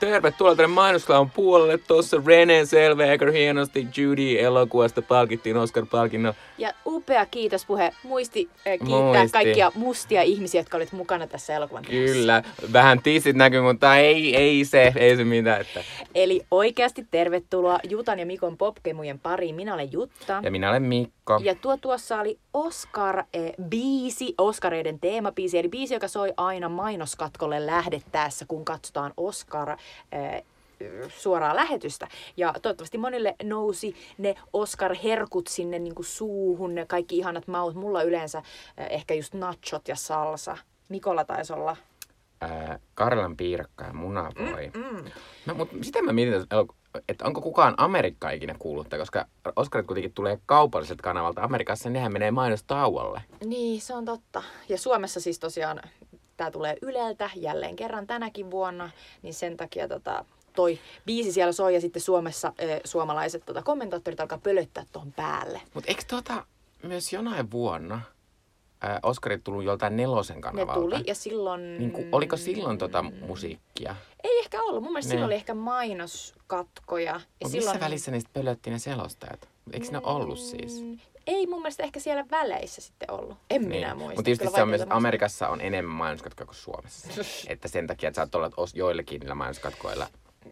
Tervetuloa tänne mainoslaun puolelle. Tuossa René Selväger hienosti Judy elokuvasta palkittiin Oscar-palkinnon. Ja upea kiitos puhe. Muisti äh, kiittää Muisti. kaikkia mustia ihmisiä, jotka olit mukana tässä elokuvan. Kyllä, vähän tissit näkyy, mutta ei, ei se, ei se mitään. Että. Eli oikeasti tervetuloa Jutan ja Mikon popkemujen pariin. Minä olen Jutta. Ja minä olen Mikko. Ja tuo tuossa oli Oscar-biisi, Oscareiden teemabiisi, eli biisi, joka soi aina mainoskatkolle lähdettäessä, kun katsotaan Oscar eh, suoraa lähetystä. Ja toivottavasti monille nousi ne Oscar-herkut sinne niin kuin suuhun, ne kaikki ihanat maut. Mulla yleensä eh, ehkä just nachot ja salsa. Mikolla taisi olla. Ää, Karlan piirakka ja munavoi. Mm. No, mutta sitä mä mietin, että onko kukaan Amerikka ikinä kuullut, koska Oscarit kuitenkin tulee kaupalliset kanavalta Amerikassa, nehän menee mainostauolle. Niin, se on totta. Ja Suomessa siis tosiaan tämä tulee Yleltä jälleen kerran tänäkin vuonna, niin sen takia tota, toi biisi siellä soi ja sitten Suomessa ö, suomalaiset tota, kommentaattorit alkaa pölöttää tuon päälle. Mutta eikö tota myös jonain vuonna ää, Oscarit tullut joltain nelosen Ne kanavalta? tuli ja silloin... Niin kuin, oliko silloin tota musiikkia? Ei ehkä ollut. Mun mielestä Ne. silloin oli ehkä mainoskatkoja. Ja Mut silloin... missä välissä niistä pölötti ne selostajat? Eikö ne ollut siis? Mm, Ei mun mielestä ehkä siellä väleissä sitten ollut. En niin. minä muista. Mutta tietysti se on myös. Amerikassa on enemmän mainoskatkoja kuin Suomessa. että sen takia, että sä oot olla joillekin niillä mainoskatkoilla.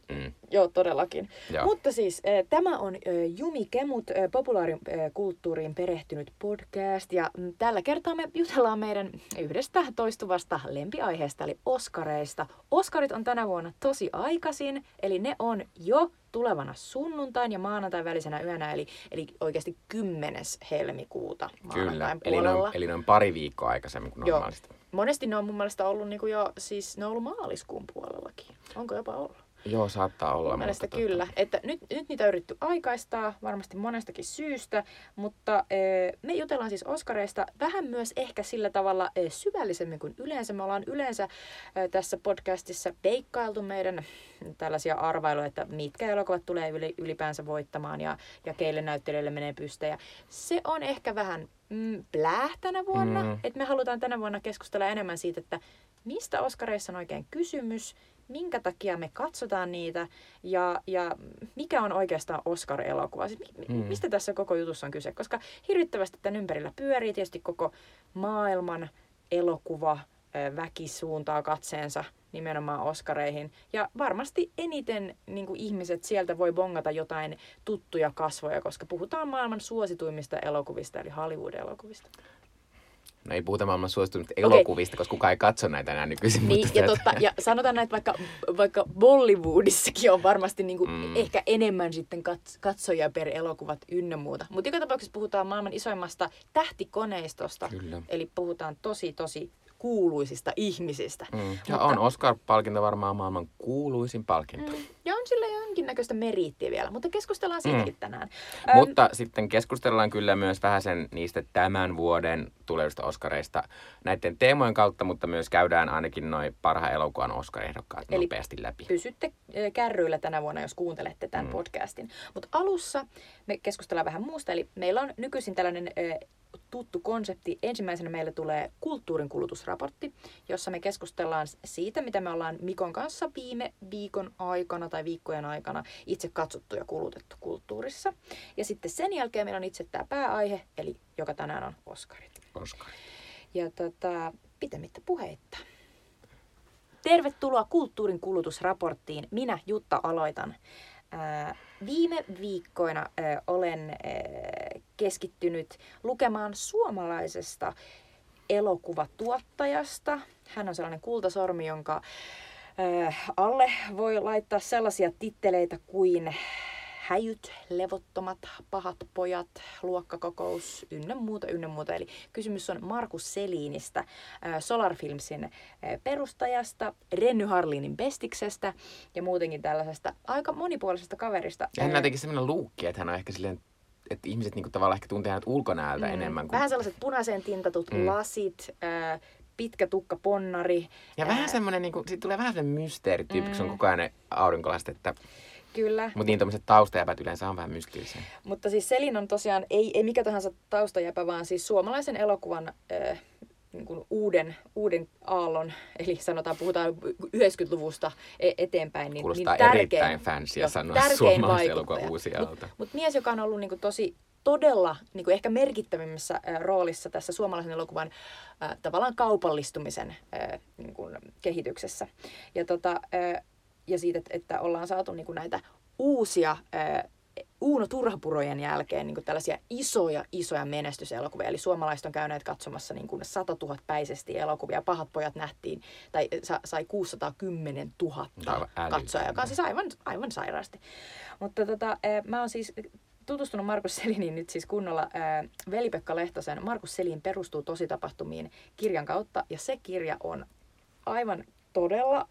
Mm. Joo, todellakin. Joo. Mutta siis äh, tämä on äh, Jumi Kemut, äh, populaarikulttuuriin perehtynyt podcast. Ja mm, tällä kertaa me jutellaan meidän yhdestä toistuvasta lempiaiheesta, eli Oskareista. Oskarit on tänä vuonna tosi aikaisin, eli ne on jo tulevana sunnuntain ja maanantain välisenä yönä, eli, eli oikeasti 10. helmikuuta Kyllä, eli puolella. noin, eli noin pari viikkoa aikaisemmin kuin Joo. normaalisti. Monesti ne on mun mielestä ollut niinku jo, siis ne on ollut maaliskuun puolellakin. Onko jopa ollut? Joo, saattaa olla. Mun mielestä mutta kyllä. Että nyt, nyt niitä on yritetty aikaistaa, varmasti monestakin syystä, mutta e, me jutellaan siis Oskareista vähän myös ehkä sillä tavalla e, syvällisemmin kuin yleensä. Me ollaan yleensä e, tässä podcastissa veikkailtu meidän tällaisia arvailuja, että mitkä elokuvat tulee yli, ylipäänsä voittamaan ja, ja keille näyttelijöille menee pystejä. Se on ehkä vähän mm, plää tänä vuonna, mm. että me halutaan tänä vuonna keskustella enemmän siitä, että mistä Oskareissa on oikein kysymys, minkä takia me katsotaan niitä ja, ja mikä on oikeastaan Oscar-elokuva. Siis mi, Mm. mm. Mistä tässä koko jutussa on kyse? Koska hirvittävästi tämän ympärillä pyörii tietysti koko maailman elokuva, väki suuntaa katseensa nimenomaan Oscareihin. Ja varmasti eniten niin kuin ihmiset sieltä voi bongata jotain tuttuja kasvoja, koska puhutaan maailman suosituimmista elokuvista, eli Hollywood-elokuvista. No ei puhuta maailman suosituimmista elokuvista, koska kukaan ei katso näitä enää nykyisin. Niin, mutta ja, totta, ja sanotaan näin, että vaikka, vaikka Bollywoodissakin on varmasti niinku Mm. mm. ehkä enemmän sitten kat- katsojia per elokuvat ynnä muuta. Mutta joka tapauksessa puhutaan maailman isoimmasta tähtikoneistosta. Kyllä. Eli puhutaan tosi, tosi kuuluisista ihmisistä. Mm. Ja Mutta- on Oscar-palkinto varmaan maailman kuuluisin palkinto. Mm, ja on sillä jonkinnäköistä meriittiä vielä, mutta keskustellaan siitäkin Mm. tänään. Mutta sitten keskustellaan kyllä myös vähän sen niistä tämän vuoden tulevista Oscareista näiden teemojen kautta, mutta myös käydään ainakin noin parhaan elokuvan Oscar-ehdokkaat Eli- nopeasti läpi. pysytte kärryillä tänä vuonna, jos kuuntelette tämän Mm. mm. podcastin. Mutta alussa me keskustellaan vähän muusta. Eli meillä on nykyisin tällainen tuttu konsepti. Ensimmäisenä meille tulee kulttuurin kulutusraportti, jossa me keskustellaan siitä, mitä me ollaan Mikon kanssa viime viikon aikana tai viikkojen aikana itse katsottu ja kulutettu kulttuurissa. Ja sitten sen jälkeen meillä on itse tämä pääaihe, eli joka tänään on Oscarit. Oscar. Ja tota, pitemmittä puheitta. Tervetuloa kulttuurin kulutusraporttiin. Minä Jutta aloitan. Ää, viime viikkoina ää, olen ää, keskittynyt lukemaan suomalaisesta elokuvatuottajasta. Hän on sellainen kultasormi, jonka ää, alle voi laittaa sellaisia titteleitä kuin häjyt, levottomat, pahat pojat, luokkakokous, ynnä muuta, ynnä muuta. Eli kysymys on Markus Seliinistä, äh, Solar Filmsin äh, perustajasta, Renny Harlinin bestiksestä ja muutenkin tällaisesta aika monipuolisesta kaverista. Ja hän Äh, teki semmoinen luukki, että hän on ehkä silleen, että ihmiset niinku tavallaan ehkä tuntee hänet ulkonäöltä mm, enemmän kuin... Vähän sellaiset punaiseen tintatut Mm. mm. lasit, äh, pitkä tukka ponnari. Ja ää, vähän semmoinen, niinku, siitä tulee vähän semmoinen mysteerityyppi, kun se on Mm. koko ajan aurinkolaiset, että... Kyllä. Mutta niin tommoset taustajäpät yleensä on vähän mysteerisiä. Mutta siis Selin on tosiaan, ei, ei mikä tahansa taustajäpä, vaan siis suomalaisen elokuvan äh, niin kuin uuden, uuden aallon, eli sanotaan, puhutaan 90-luvusta e- eteenpäin. Niin, Kuulostaa niin tärkein, erittäin fansia jo, sanoa suomalaisen elokuvan uusi Mut- aalto. Mutta mies, joka on ollut niin kuin tosi todella niin kuin ehkä merkittävimmässä äh, roolissa tässä suomalaisen elokuvan äh, tavallaan kaupallistumisen äh, niin kuin kehityksessä. Ja, tota, äh, ja siitä, että, että ollaan saatu niin kuin näitä uusia Uuno Turhapurojen jälkeen niin kuin tällaisia isoja, isoja menestyselokuvia. Eli suomalaiset on käyneet katsomassa niin kuin 100 000 päisesti elokuvia. Pahat pojat nähtiin, tai sa, sai 610 000 Aivan katsojaa, joka on siis aivan, aivan sairaasti. Mutta tota, mä oon siis tutustunut Markus Seliniin nyt siis kunnolla Veli-Pekka Lehtosen Markus Selin perustuu tositapahtumiin kirjan kautta. Ja se kirja on aivan todella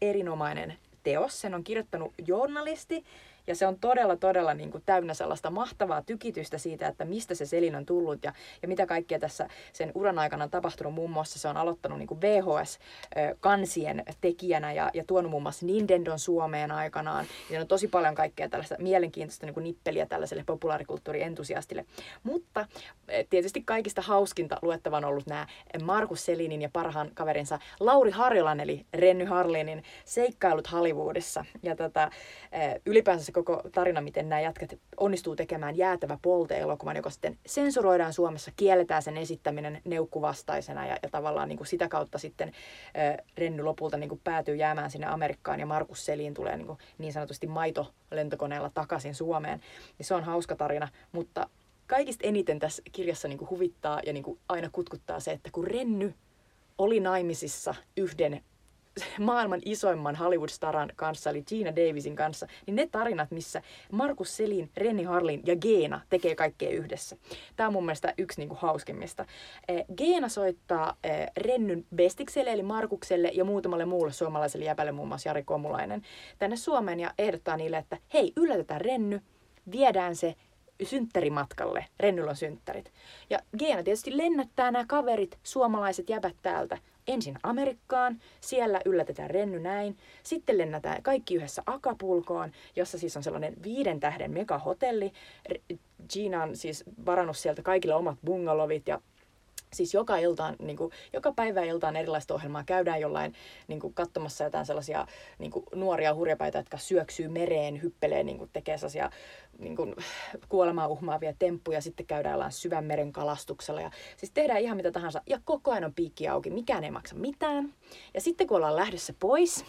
erinomainen teos. Sen on kirjoittanut journalisti ja se on todella, todella niin kuin täynnä sellaista mahtavaa tykitystä siitä, että mistä se Selin on tullut ja, ja mitä kaikkea tässä sen uran aikana on tapahtunut. Muun muassa se on aloittanut niin kuin VHS-kansien tekijänä ja, ja tuonut muun muassa Nintendon Suomeen aikanaan. Ja on tosi paljon kaikkea tällaista mielenkiintoista niin kuin nippeliä tällaiselle populaarikulttuurientusiastille. Mutta tietysti kaikista hauskinta luettava on ollut nämä Markus Selinin ja parhaan kaverinsa Lauri Harjolan eli Renny Harlinin seikkailut Hollywoodissa. Ja tota, ylipäänsä se koko tarina, miten nämä jätkät onnistuu tekemään jäätävä polte-elokuvan, joka sitten sensuroidaan Suomessa, kielletään sen esittäminen neukkuvastaisena ja, ja tavallaan niin kuin sitä kautta sitten eh, Renny lopulta niin kuin päätyy jäämään sinne Amerikkaan ja Markus Selin tulee niin, kuin niin sanotusti maito lentokoneella takaisin Suomeen. Ja se on hauska tarina, mutta kaikista eniten tässä kirjassa niin kuin huvittaa ja niin kuin aina kutkuttaa se, että kun Renny oli naimisissa yhden maailman isoimman Hollywood-staran kanssa, eli Gina Davisin kanssa, niin ne tarinat, missä Markus Selin, Renny Harlin ja Geena tekee kaikkea yhdessä. Tämä on mun mielestä yksi niin kuin, hauskimmista. Eh, Geena soittaa eh, Rennyn Bestikselle, eli Markukselle ja muutamalle muulle suomalaiselle jäpälle, muun muassa Jari Komulainen, tänne Suomeen ja ehdottaa niille, että hei, yllätetään Renny, viedään se synttärimatkalle. Rennyllä on synttärit. Ja Geena tietysti lennättää nämä kaverit, suomalaiset jäbät täältä ensin Amerikkaan, siellä yllätetään Renny näin. Sitten lennätään kaikki yhdessä Akapulkoon, jossa siis on sellainen viiden tähden megahotelli. Gina on siis varannut sieltä kaikille omat bungalovit ja siis joka iltaan, niin kuin, joka päivä iltaan erilaista ohjelmaa. Käydään jollain niin kuin, katsomassa jotain sellaisia niin kuin, nuoria hurjapäitä, jotka syöksyy mereen, hyppelee, niin kuin, tekee sellaisia niin kuin, kuolemaa uhmaavia temppuja. Sitten käydään jollain syvän meren kalastuksella. Ja, siis tehdään ihan mitä tahansa. Ja koko ajan on piikki auki. Mikään ei maksa mitään. Ja sitten kun ollaan lähdössä pois,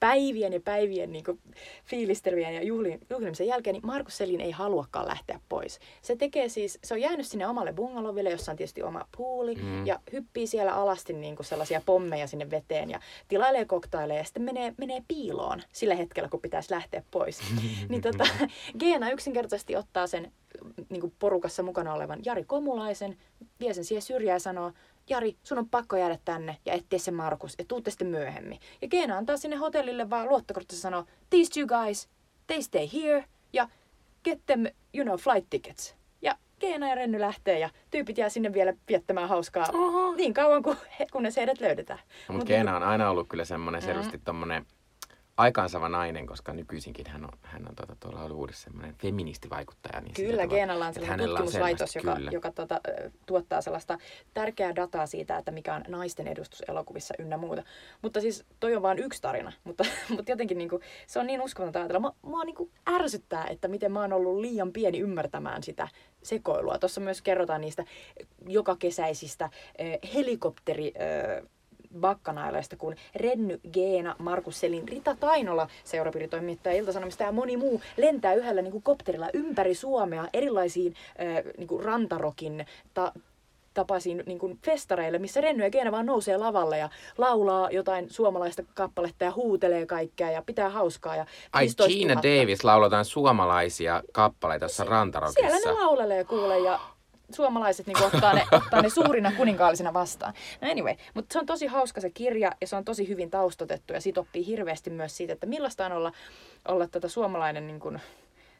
päivien ja päivien niin kuin, fiilistelyjen ja juhlin, juhlimisen jälkeen, niin Markus Selin ei haluakaan lähteä pois. Se tekee siis, se on jäänyt sinne omalle bungaloville, jossa on tietysti oma puuli, mm. ja hyppii siellä alasti niin kuin sellaisia pommeja sinne veteen, ja tilailee koktaileja, ja sitten menee, menee piiloon sillä hetkellä, kun pitäisi lähteä pois. niin tota, Geena yksinkertaisesti ottaa sen niin kuin porukassa mukana olevan Jari Komulaisen, vie sen siihen syrjään ja sanoo, Jari, sun on pakko jäädä tänne ja etsiä se Markus ja tuutte sitten myöhemmin. Ja Geena antaa sinne hotellille vaan luottokortti sanoo, these two guys, they stay here ja get them, you know, flight tickets. Ja Geena ja Renny lähtee ja tyypit jää sinne vielä viettämään hauskaa Oho. niin kauan, kun he, kunnes heidät löydetään. Mutta Mut Geena on aina ollut kyllä semmoinen Mm. selvästi tommonen aikaansava nainen, koska nykyisinkin hän on, hän on tuota, tuolla Hollywoodissa semmoinen feministivaikuttaja. Niin Kyllä, Geenalla on sellainen tutkimuslaitos, joka, kyllä. joka ö, tuottaa sellaista tärkeää dataa siitä, että mikä on naisten edustus elokuvissa ynnä muuta. Mutta siis toi on vain yksi tarina, mutta, mutta jotenkin niinku, se on niin uskomatonta ajatella. Mua, mua niinku ärsyttää, että miten mä oon ollut liian pieni ymmärtämään sitä sekoilua. Tuossa myös kerrotaan niistä joka kesäisistä helikopteri... ö, bakkanaileista, kun Renny, Geena, Markus Selin, Rita Tainola, seurapiiritoimittaja Ilta-Sanomista ja moni muu lentää yhdellä niin kuin kopterilla ympäri Suomea erilaisiin äh, niin kuin rantarokin ta- tapaisiin niin kuin festareille, missä Renny ja Geena vaan nousee lavalle ja laulaa jotain suomalaista kappaletta ja huutelee kaikkea ja pitää hauskaa. Ja Ai 15 Gina 000. Davis lauletaan suomalaisia kappaleita tuossa Rantarokissa. Siellä ne laulelee kuule ja suomalaiset niin ottaa, ne, ottaa ne suurina kuninkaallisina vastaan. No anyway, mutta se on tosi hauska se kirja ja se on tosi hyvin taustotettu ja siitä oppii hirveästi myös siitä, että millaista on olla, olla tota suomalainen niin kuin,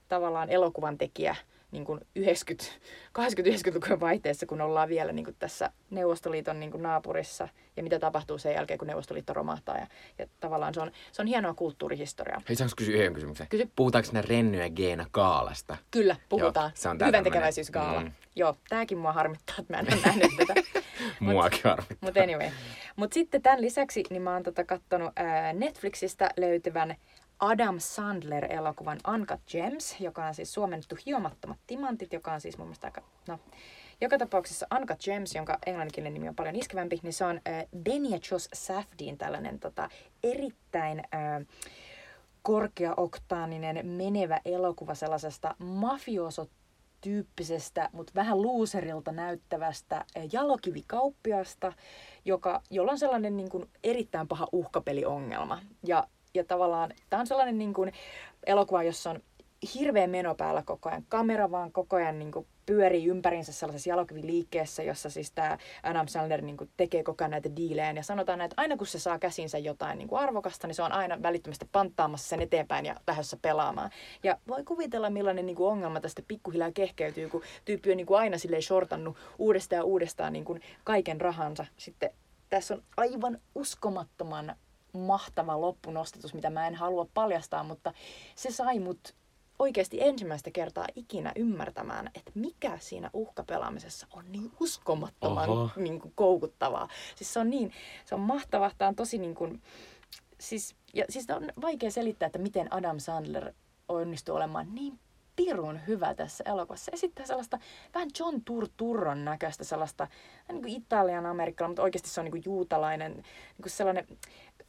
tavallaan elokuvan tekijä niin kuin 90, 80-90-lukujen vaihteessa, kun ollaan vielä niin kuin tässä Neuvostoliiton niin kuin naapurissa ja mitä tapahtuu sen jälkeen, kun Neuvostoliitto romahtaa. Ja, ja tavallaan se on, se on hienoa kulttuurihistoriaa. Hei, saanko kysyä yhden kysymyksen? Kysy. Puhutaanko ne Renny ja Geena Kaalasta? Kyllä, puhutaan. Joo, se on Hyvän tämmönen- tekeväisyysgaala. mm. Joo, tääkin mua harmittaa, että mä en ole nähnyt tätä. Muakin harmittaa. Mutta anyway. Mutta sitten tämän lisäksi niin mä oon tota kattonut ää, Netflixistä löytyvän Adam Sandler-elokuvan Uncut Gems, joka on siis suomennettu hiomattomat timantit, joka on siis mun mielestä aika, no, joka tapauksessa Uncut Gems, jonka englanninkielinen nimi on paljon iskevämpi, niin se on äh, Benia Jos Safdien tällainen tota, erittäin äh, korkeaoktaaninen menevä elokuva sellaisesta mafioso tyyppisestä, mutta vähän luuserilta näyttävästä jalokivikauppiasta, joka, jolla on sellainen niin kuin, erittäin paha uhkapeliongelma. Ja, ja tavallaan tämä on sellainen niin kuin, elokuva, jossa on hirveä meno päällä koko ajan. Kamera vaan koko ajan niin kuin, pyörii ympärinsä sellaisessa jalokiviliikkeessä, jossa siis tämä Adam Sandler niin kuin, tekee koko ajan näitä diilejä. Ja sanotaan, että aina kun se saa käsinsä jotain niin kuin arvokasta, niin se on aina välittömästi panttaamassa sen eteenpäin ja lähdössä pelaamaan. Ja voi kuvitella, millainen niin kuin, ongelma tästä pikkuhiljaa kehkeytyy, kun tyyppi on niin kuin, aina silleen shortannut uudestaan ja uudestaan niin kuin, kaiken rahansa. Sitten tässä on aivan uskomattoman mahtava loppunostatus, mitä mä en halua paljastaa, mutta se sai mut oikeasti ensimmäistä kertaa ikinä ymmärtämään, että mikä siinä uhkapelaamisessa on niin uskomattoman Oho. niin kuin, koukuttavaa. Siis se on niin, se on mahtavaa, tämä on tosi niin kuin, siis, ja siis on vaikea selittää, että miten Adam Sandler onnistuu olemaan niin pirun hyvä tässä elokuvassa. Se esittää sellaista vähän John Turturron näköistä sellaista niin kuin italian amerikkalainen, mutta oikeasti se on niin kuin juutalainen, niin kuin sellainen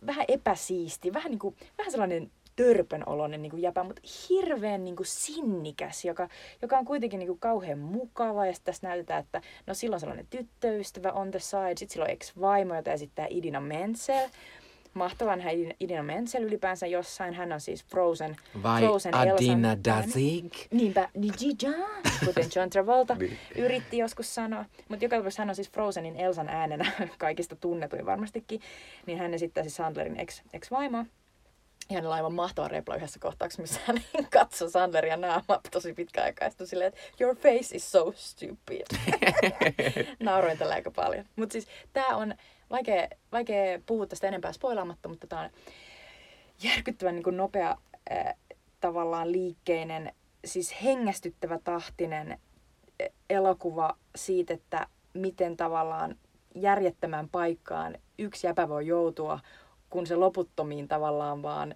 vähän epäsiisti, vähän, niin kuin, vähän sellainen törpön oloinen niin jäpä, mutta hirveän niin kuin sinnikäs, joka, joka on kuitenkin niin kuin kauhean mukava. Ja tässä näytetään, että no silloin sellainen tyttöystävä on the side, sitten silloin ex-vaimo, jota esittää Idina Menzel. Mahtavaa nähdä Idina- Menzel ylipäänsä jossain. Hän on siis Frozen, Vai Frozen Adina. Dazig? Niinpä, Nijija, kuten John Travolta Niin. yritti joskus sanoa. Mutta joka tapauksessa hän on siis Frozenin Elsan äänenä kaikista tunnetuin varmastikin. Niin hän esittää siis Sandlerin ex, ex-vaimoa. Ja hänellä on aivan mahtava repla yhdessä kohtauksessa, missä hän katsoi Sandleria naamaa tosi pitkä aikaa. Ja sitten silleen, että your face is so stupid. Nauroin tällä aika paljon. Mutta siis tää on vaikea, vaikea puhua tästä enempää spoilaamatta, mutta tää on järkyttävän niin kuin nopea äh, tavallaan liikkeinen, siis hengästyttävä tahtinen äh, elokuva siitä, että miten tavallaan järjettömään paikkaan yksi jäpä voi joutua, kun se loputtomiin tavallaan vaan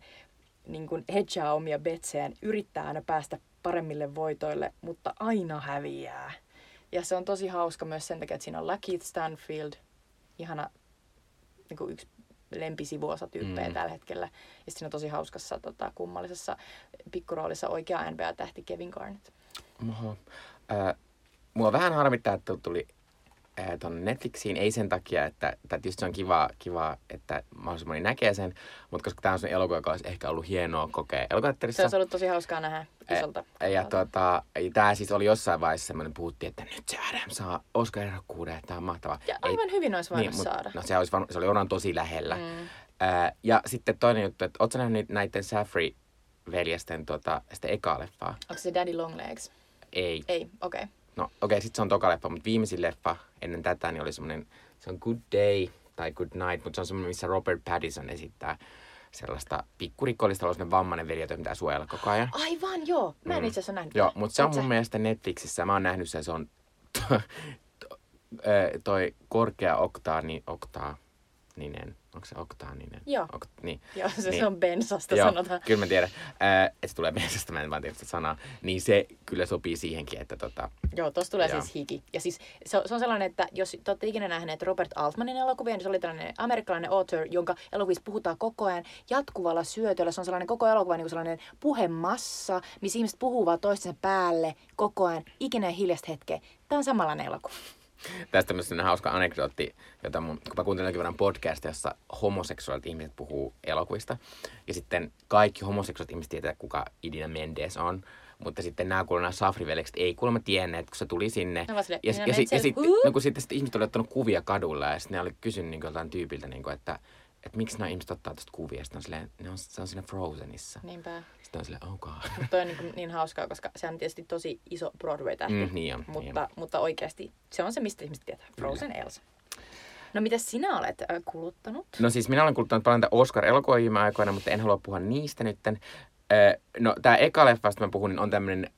niin kuin omia betsejään, yrittää aina päästä paremmille voitoille, mutta aina häviää. Ja se on tosi hauska myös sen takia, että siinä on Lakeith Stanfield, ihana niin kuin yksi lempisivuosatyyppejä Mm. mm. tällä hetkellä. Ja siinä on tosi hauskassa tota, kummallisessa pikkuroolissa oikea NBA-tähti Kevin Garnett. Oho. Äh, mua vähän harmittaa, että tuli tuonne Netflixiin. Ei sen takia, että, tietysti se on kiva, kiva, että mahdollisimman moni näkee sen, mutta koska tämä on sellainen elokuva, joka olisi ehkä ollut hienoa kokea Se elokuvateatterissa. olisi ollut tosi hauskaa nähdä isolta. Ja, ja tota, tämä siis oli jossain vaiheessa semmoinen, puhuttiin, että nyt se Adam saa Oscar-ehdokkuuden, että tämä on mahtavaa. ja aivan hyvin olisi voinut mut- saada. No se, olisi, varma- se oli onnan tosi lähellä. Mm. Ää, ja sitten toinen juttu, että ootko nähnyt näiden Safri-veljesten tota, sitä ekaa leffaa? Onko se Daddy Longlegs? Ei. Ei, okei. Okay. No okei, okay, sitten se on toka leffa, mutta viimeisin leffa ennen tätä niin oli semmoinen, se on Good Day tai Good Night, mutta se on semmoinen, missä Robert Pattinson esittää sellaista pikkurikollista, jolla on vammainen veli, jota pitää suojella koko ajan. Aivan, joo. Mä en Mm. itse asiassa nähnyt. Joo, mutta se on mun mielestä Netflixissä, mä oon nähnyt sen, se on toi korkea oktaani, oktaaninen, onko se oktaaninen? Joo. Okt, niin. Joo, se, Niin. se on bensasta Joo, sanotaan. kyllä mä tiedän, äh, että se tulee bensasta, mä en vaan tiedä sitä sanaa. Niin se kyllä sopii siihenkin, että tota, Joo, tossa tulee Joo. siis hiki. Ja siis se on, se on sellainen, että jos te olette ikinä nähneet Robert Altmanin elokuvia, niin se oli tällainen amerikkalainen author, jonka elokuvissa puhutaan koko ajan jatkuvalla syötöllä. Se on sellainen koko elokuva niin kuin sellainen puhemassa, missä ihmiset puhuu vaan toistensa päälle koko ajan, ikinä hiljasta hetkeä. Tämä on samanlainen elokuva. Tästä tämmöinen hauska anekdootti, jota mun, kun mä kuuntelin jonkin podcastia, jossa homoseksuaalit ihmiset puhuu elokuvista. Ja sitten kaikki homoseksuaalit ihmiset tietää, kuka Idina Mendes on. Mutta sitten nämä kuulemma nämä ei kuulemma tienneet, kun se tuli sinne. Ne vaan silleen, ja, Idina ja, sit, ja sit, no, kun sitten, sitten ihmiset oli ottanut kuvia kadulla ja sitten ne oli kysynyt niin joltain tyypiltä, niin kuin, että, että miksi nämä ihmiset ottaa tästä kuvia. Sitten on silleen, ne on, se on siinä Frozenissa. Niinpä. Sitten on silleen, oh god. Mutta toi on niin, niin hauskaa, koska se on tietysti tosi iso Broadway-tähti. Mm, niin on, mutta, niin on. mutta oikeasti se on se, mistä ihmiset tietää. Frozen Elsa. No mitä sinä olet äh, kuluttanut? No siis minä olen kuluttanut paljon tätä Oscar-elokuvia viime aikoina, mutta en halua puhua niistä nytten. Öö, no tämä eka leffa, mä puhun, niin on tämmöinen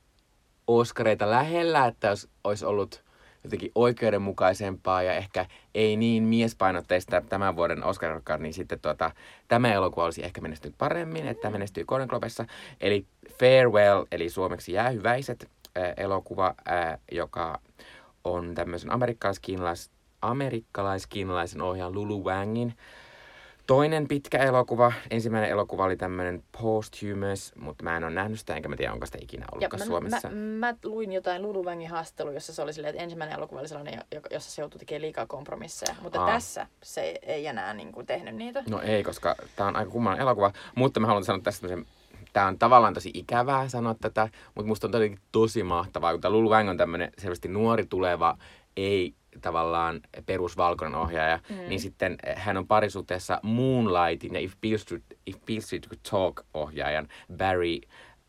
Oscareita lähellä, että jos olisi ollut jotenkin oikeudenmukaisempaa ja ehkä ei niin miespainotteista tämän vuoden oscar niin sitten tuota, tämä elokuva olisi ehkä menestynyt paremmin, että tämä menestyi Golden Globessa. Eli Farewell, eli suomeksi Jäähyväiset äh, elokuva, äh, joka on tämmöisen amerikkalais-kiinalais, amerikkalais-kiinalaisen ohjaajan Lulu Wangin toinen pitkä elokuva. Ensimmäinen elokuva oli tämmöinen Posthumous, mutta mä en ole nähnyt sitä, enkä mä tiedä, onko sitä ikinä ollutkaan mä, Suomessa. Mä, mä, luin jotain Lulu Wangin haastattelu, jossa se oli silleen, että ensimmäinen elokuva oli sellainen, jo- jossa se joutui tekemään liikaa kompromisseja. Mutta Aa. tässä se ei, enää niin kuin, tehnyt niitä. No ei, koska tämä on aika kummallinen elokuva, mutta mä haluan sanoa tästä Tämä on tavallaan tosi ikävää sanoa tätä, mutta musta on tosi, tosi mahtavaa, kun tämä Lulu Wang on tämmöinen selvästi nuori tuleva, ei tavallaan perusvalkoinen ohjaaja, mm. niin sitten hän on parisuhteessa Moonlightin ja If Beale Street, If Beale Street Could Talk ohjaajan Barry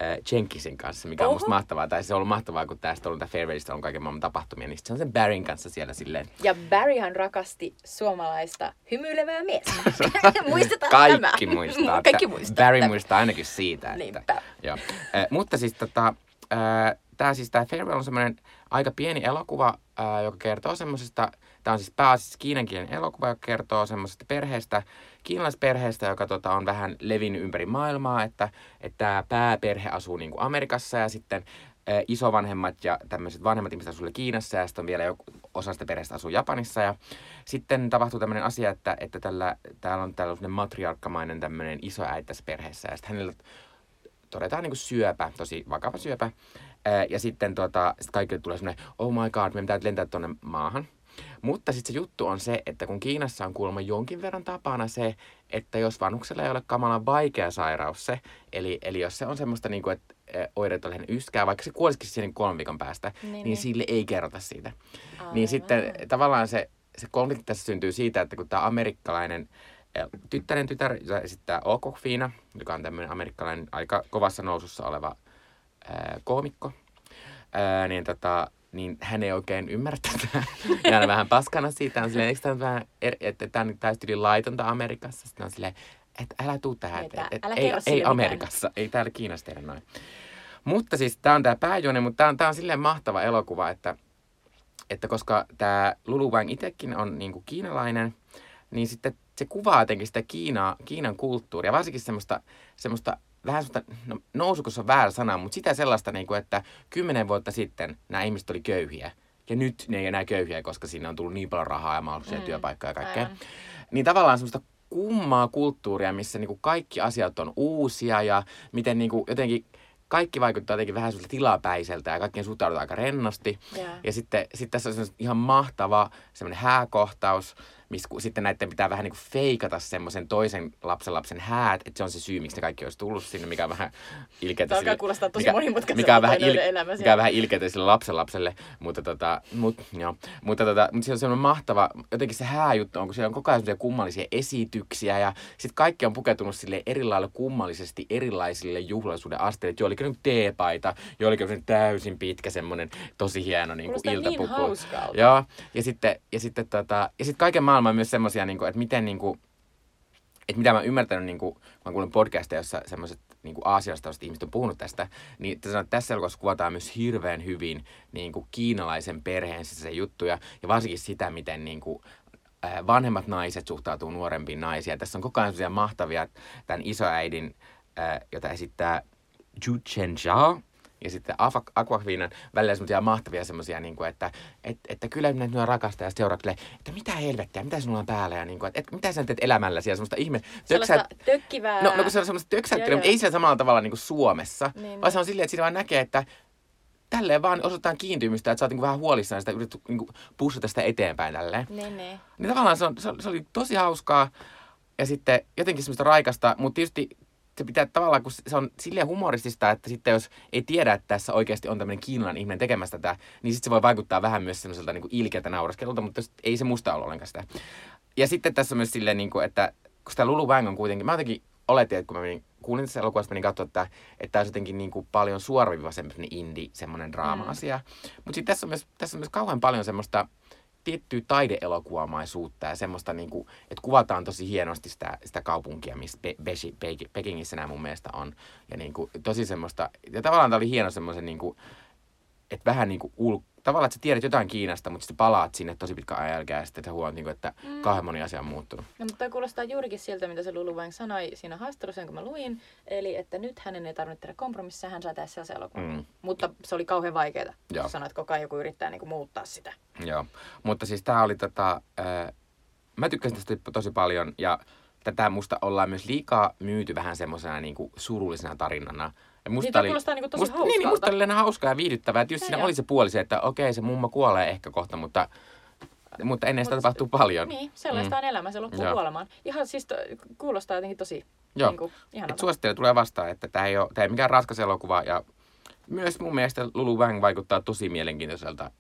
äh, Jenkinsin kanssa, mikä on Oho. musta mahtavaa. Tai se on ollut mahtavaa, kun tästä on ollut Fairwaysta on kaiken maailman tapahtumia, niin se on sen Barryn kanssa siellä silleen Ja Barryhan rakasti suomalaista hymyilevää miestä. Muistetaan Kaikki tämä. muistaa. Kaikki muistaa. Barry tämän. muistaa ainakin siitä. Että, Niinpä. joo. Eh, mutta siis tota, tämä siis tää Farewell on semmoinen aika pieni elokuva, ää, joka kertoo semmoisesta, tämä on siis pääasiassa kiinankielinen elokuva, joka kertoo semmoisesta perheestä, kiinalaisperheestä, joka tota, on vähän levinnyt ympäri maailmaa, että tämä pääperhe asuu niin kuin Amerikassa ja sitten ää, isovanhemmat ja tämmöiset vanhemmat ihmiset asuu Kiinassa ja sitten on vielä joku osa sitä perheestä asuu Japanissa ja sitten tapahtuu tämmöinen asia, että, että tällä, täällä on tällainen matriarkkamainen tämmöinen isoäiti tässä perheessä ja sitten hänellä todetaan niin kuin syöpä, tosi vakava syöpä. Ää, ja sitten tota, sit kaikille tulee semmoinen, oh my god, meidän pitää lentää tuonne maahan. Mutta sitten se juttu on se, että kun Kiinassa on kuulemma jonkin verran tapana se, että jos vanhuksella ei ole kamalan vaikea sairaus se, eli, eli jos se on semmoista, niin kuin, että oireet on lähinnä yskää, vaikka se kuolisikin siihen kolmen viikon päästä, Niin, niin, niin. sille ei kerrota siitä. Aivan. Niin sitten tavallaan se, se konflikti tässä syntyy siitä, että kun tämä amerikkalainen tyttären tytär jota esittää Okokfiina, joka on tämmöinen amerikkalainen aika kovassa nousussa oleva ää, koomikko, ää, niin, tota, niin hän ei oikein ymmärrä tätä. ja on vähän paskana siitä. On silleen, eikö tämä vähän, er, että tämä on täysin yli laitonta Amerikassa. Sitten on silleen, että älä tuu tähän. Ei Et, tää- et, älä ei, ei mitään. Amerikassa, ei täällä Kiinassa tehdä noin. Mutta siis tämä on tämä pääjuoni, mutta tämä on, tää on silleen mahtava elokuva, että, että koska tämä Lulu Wang itsekin on niinku kiinalainen, niin sitten se kuvaa jotenkin sitä Kiinaa, Kiinan kulttuuria, varsinkin semmoista, semmoista vähän semmoista, no nousukus on väärä sana, mutta sitä sellaista, niin kuin, että kymmenen vuotta sitten nämä ihmiset oli köyhiä. Ja nyt ne ei enää köyhiä, koska siinä on tullut niin paljon rahaa ja mahdollisuuksia mm, työpaikkoja ja kaikkea. aivan. Niin tavallaan semmoista kummaa kulttuuria, missä niinku kaikki asiat on uusia ja miten niinku jotenkin kaikki vaikuttaa jotenkin vähän semmoiselta tilapäiseltä ja kaikkien suhtaudutaan aika rennosti. Joo. Ja sitten sit tässä on ihan mahtava semmoinen hääkohtaus, missä sitten näiden pitää vähän niin kuin feikata semmoisen toisen lapsen lapsen häät, että se on se syy, miksi ne kaikki olisi tullut sinne, mikä on vähän ilkeätä sille- kuulostaa tosi mikä, mikä on vähän, il, mikä on vähän ilkeätä sille lapsen lapselle, mutta, tota, mut, joo. mutta, tota, mutta se on semmoinen mahtava, jotenkin se hääjuttu on, kun siellä on koko ajan semmoisia kummallisia esityksiä ja sitten kaikki on pukeutunut sille eri lailla kummallisesti erilaisille juhlallisuuden asteille, että joillekin on teepaita, joillekin on täysin pitkä semmoinen tosi hieno niin kuin niin iltapuku. hauskalta. Joo, ja sitten, ja sitten, tota, ja sitten kaiken maailman on myös semmoisia, niin kuin, että miten niin kuin, että mitä mä oon ymmärtänyt, niin kuin, mä kuulen podcasteja, jossa semmoiset niin aasialaiset ihmiset on puhunut tästä, niin sanoo, että tässä elokuvassa kuvataan myös hirveän hyvin niin kuin kiinalaisen perheen se juttuja, ja varsinkin sitä, miten niin kuin, ää, vanhemmat naiset suhtautuu nuorempiin naisiin. Tässä on koko ajan sellaisia mahtavia, tämän isoäidin, ää, jota esittää Ju Chen Zhao, ja sitten Aquafinan välillä semmoisia mahtavia semmoisia, niin kuin, että et, että kyllä minä nyt rakastan ja silleen, että mitä helvettiä, mitä sinulla on päällä ja niin kuin, että et, mitä sä teet elämälläsi ja semmoista ihme. Töksät- tökkivää. No, no kun se on semmoista töksäyttelyä, mutta ei siellä samalla tavalla niin kuin Suomessa, Niin, vaan se on silleen, että siinä vaan näkee, että tälleen vaan osoitetaan kiintymystä, että sä oot niin kuin vähän huolissaan sitä, yritet niin kuin pushata sitä eteenpäin tälleen. Niin, niin. Niin tavallaan se, on, se, se oli tosi hauskaa ja sitten jotenkin semmoista raikasta, mutta tietysti se pitää tavallaan, kun se on silleen humoristista, että sitten jos ei tiedä, että tässä oikeasti on tämmöinen kiinalainen ihminen tekemässä tätä, niin sitten se voi vaikuttaa vähän myös semmoiselta niin ilkeältä nauraskelulta, mutta ei se musta ole ollenkaan sitä. Ja sitten tässä on myös silleen, niin kuin, että kun sitä Lulu Wang on kuitenkin, mä jotenkin oletin, että kun mä menin kuulin tässä elokuvasta, niin katsoin, että, että tämä olisi jotenkin niin kuin paljon suoraviivaisempi indie, semmoinen draama-asia. Mm. Mutta sitten tässä on, myös, tässä on myös kauhean paljon semmoista tiettyä taideelokuvamaisuutta ja semmoista, niin kuin, että kuvataan tosi hienosti sitä, sitä kaupunkia, missä Be- Be- Be- Pekingissä nämä mun mielestä on. Ja niin kuin, tosi semmoista, ja tavallaan tämä oli hieno semmoisen, niin kuin, että vähän niin kuin ul- tavallaan, että sä tiedät jotain Kiinasta, mutta sitten palaat sinne tosi pitkä ajan jälkeen ja sitten sä huomaat, niin kuin, että mm. kauhean moni asia on muuttunut. No, mutta kuulostaa juurikin siltä, mitä se Lulu Wang sanoi siinä haastattelussa, jonka mä luin. Eli, että nyt hänen ei tarvitse tehdä kompromissia, hän saa tehdä sellaisen elokuvan. Mm. Mutta se oli kauhean vaikeaa, kun sanoit, että koko ajan joku yrittää niin kuin, muuttaa sitä. Joo, mutta siis tää oli tota, äh, mä tykkäsin tästä tosi paljon ja tätä musta ollaan myös liikaa myyty vähän semmoisena niin surullisena tarinana. Ja musta niin, oli, kuulostaa niin tosi musta, hauskalta. Niin, niin musta oli hauskaa ja viihdyttävää. Että just ja siinä joo. oli se puoli se, että okei, se mumma kuolee ehkä kohta, mutta, mutta ennen sitä tapahtuu paljon. Niin, sellaista mm. on elämä, se loppuu joo. kuolemaan. Ihan siis to, kuulostaa jotenkin tosi Joo, niin kuin, Et suosittelen tulee vastaan, että tämä ei, ole, ei mikään raskas elokuva ja myös mun mielestä Lulu Wang vaikuttaa tosi mielenkiintoiselta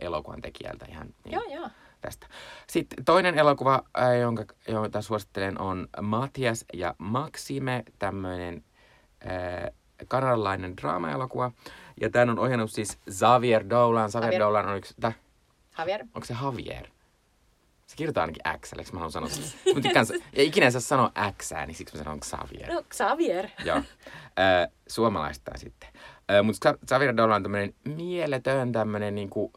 elokuvan tekijältä ihan niin. Joo, joo tästä. Sitten toinen elokuva, jonka, jota suosittelen, on Matias ja Maxime, tämmöinen äh, kanadalainen draama-elokuva. Ja tämän on ohjannut siis Xavier Dolan. Xavier, Javier. Dolan on yksi... Täh? Javier. Onko se Javier? Se kirjoittaa ainakin X, eli mä haluan sanoa sen. ja ikinä saa sanoa X, niin siksi mä sanon Xavier. No, Xavier. Joo. Äh, suomalaista sitten. Äh, Mutta Xavier Dolan on tämmöinen mieletön tämmöinen niinku,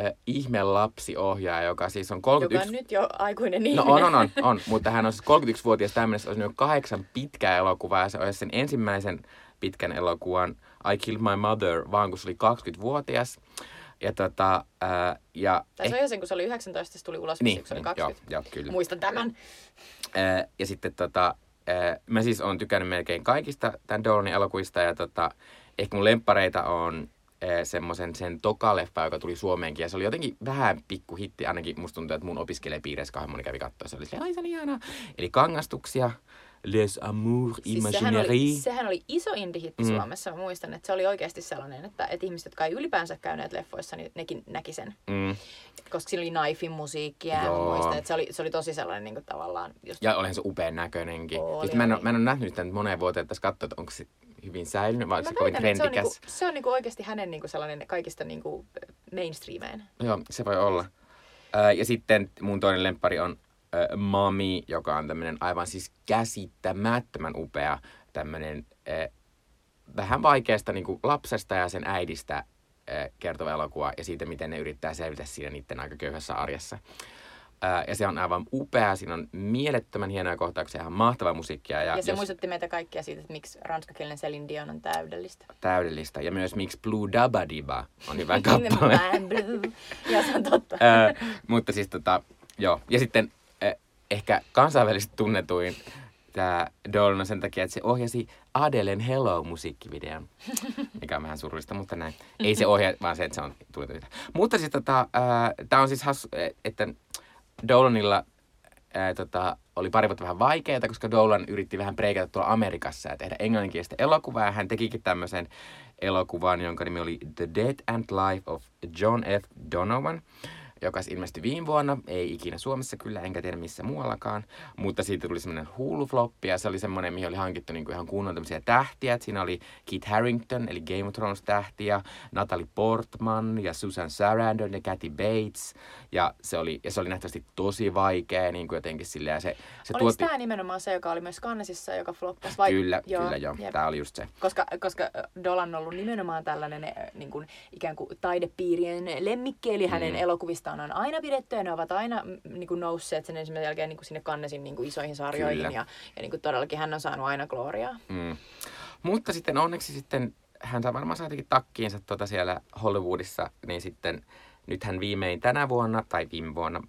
äh, ihme lapsiohjaaja, joka siis on 31... Joka on nyt jo aikuinen ihminen. No on, on, on, on. mutta hän on siis 31-vuotias tämmöinen, on jo kahdeksan pitkää elokuvaa ja se on sen ensimmäisen pitkän elokuvan I Killed My Mother, vaan kun se oli 20-vuotias. Ja tota, ää, ja tai se eh... sen, kun se oli 19, se tuli ulos, niin, kun se oli 20. Joo, joo, kyllä. Muistan tämän. Ää, ja sitten tota, ää, mä siis oon tykännyt melkein kaikista tämän Dolanin elokuvista ja tota, ehkä mun lemppareita on semmoisen sen toka-leffa, joka tuli Suomeenkin. Ja se oli jotenkin vähän pikku hitti, ainakin musta tuntuu, että mun opiskelijapiireissä kahden moni kävi katsoa. Se oli silleen, ai se oli Eli kangastuksia, Les Amours siis Sehän oli, sehän oli iso indie-hitti mm. Suomessa. Mä muistan, että se oli oikeasti sellainen, että, että ihmiset, jotka ei ylipäänsä käyneet leffoissa, niin nekin näki sen. Mm. Koska siinä oli Knifein musiikkia ja muistan, että se oli, se oli tosi sellainen niin kuin, tavallaan... Just... Ja olihan se upean näköinenkin. Oli, mä, en, mä en ole nähnyt sitä moneen vuoteen, että katsoa, että onko se hyvin säilynyt vai se kovin trendikäs. Se on, niinku, se on niinku oikeasti hänen niinku sellainen kaikista niinku mainstreameen. Joo, se voi olla. Ja sitten mun toinen lempari on äh, Mami, joka on tämmöinen aivan siis käsittämättömän upea tämmöinen äh, vähän vaikeasta niin kuin lapsesta ja sen äidistä äh, kertova elokuva ja siitä, miten ne yrittää selvitä siinä niiden aika köyhässä arjessa. Äh, ja se on aivan upea, siinä on mielettömän hienoja kohtauksia, ihan mahtavaa musiikkia. Ja, ja se jos... muistutti meitä kaikkia siitä, että miksi ranskakielinen Celine Dion on täydellistä. Täydellistä, ja myös miksi Blue Dabadiba on hyvä kappale. ja se on totta. äh, mutta siis tota, joo. Ja sitten ehkä kansainvälisesti tunnetuin tämä Dolan sen takia, että se ohjasi Adelen Hello-musiikkivideon, mikä on vähän surullista, mutta näin. Ei se ohjaa, vaan se, että se on tullut Mutta siis tota, äh, tämä on siis hassu, että Dolanilla ää, tota, oli pari vuotta vähän vaikeaa, koska Dolan yritti vähän preikata tuolla Amerikassa ja tehdä englanninkielistä elokuvaa. Hän tekikin tämmöisen elokuvan, jonka nimi oli The Death and Life of John F. Donovan joka ilmestyi viime vuonna, ei ikinä Suomessa kyllä, enkä tiedä missä muuallakaan, mutta siitä tuli semmoinen Hulu-floppi, ja se oli semmoinen, mihin oli hankittu niinku ihan kunnon tämmöisiä tähtiä, siinä oli Kit Harrington, eli Game of Thrones tähtiä, Natalie Portman ja Susan Sarandon ja Kathy Bates, ja se oli, ja se oli nähtävästi tosi vaikea, niin kuin jotenkin silleen, se, se Oliko tuotti... tämä nimenomaan se, joka oli myös Cannesissa, joka floppasi? Vai... Kyllä, joo, kyllä joo, tämä oli just se. Koska, koska Dolan on ollut nimenomaan tällainen niin kuin, ikään kuin taidepiirien lemmikki, eli hänen mm. elokuvistaan on aina pidetty ja ne ovat aina niin kuin nousseet sen ensimmäisen jälkeen niin kuin sinne Cannesin niin kuin isoihin sarjoihin Kyllä. ja, ja niin kuin todellakin hän on saanut aina gloriaa. Mm. Mutta sitten onneksi sitten hän saa varmaan saatikin takkiinsa tuota siellä Hollywoodissa, niin sitten nyt hän viimein tänä vuonna, tai viime vuonna,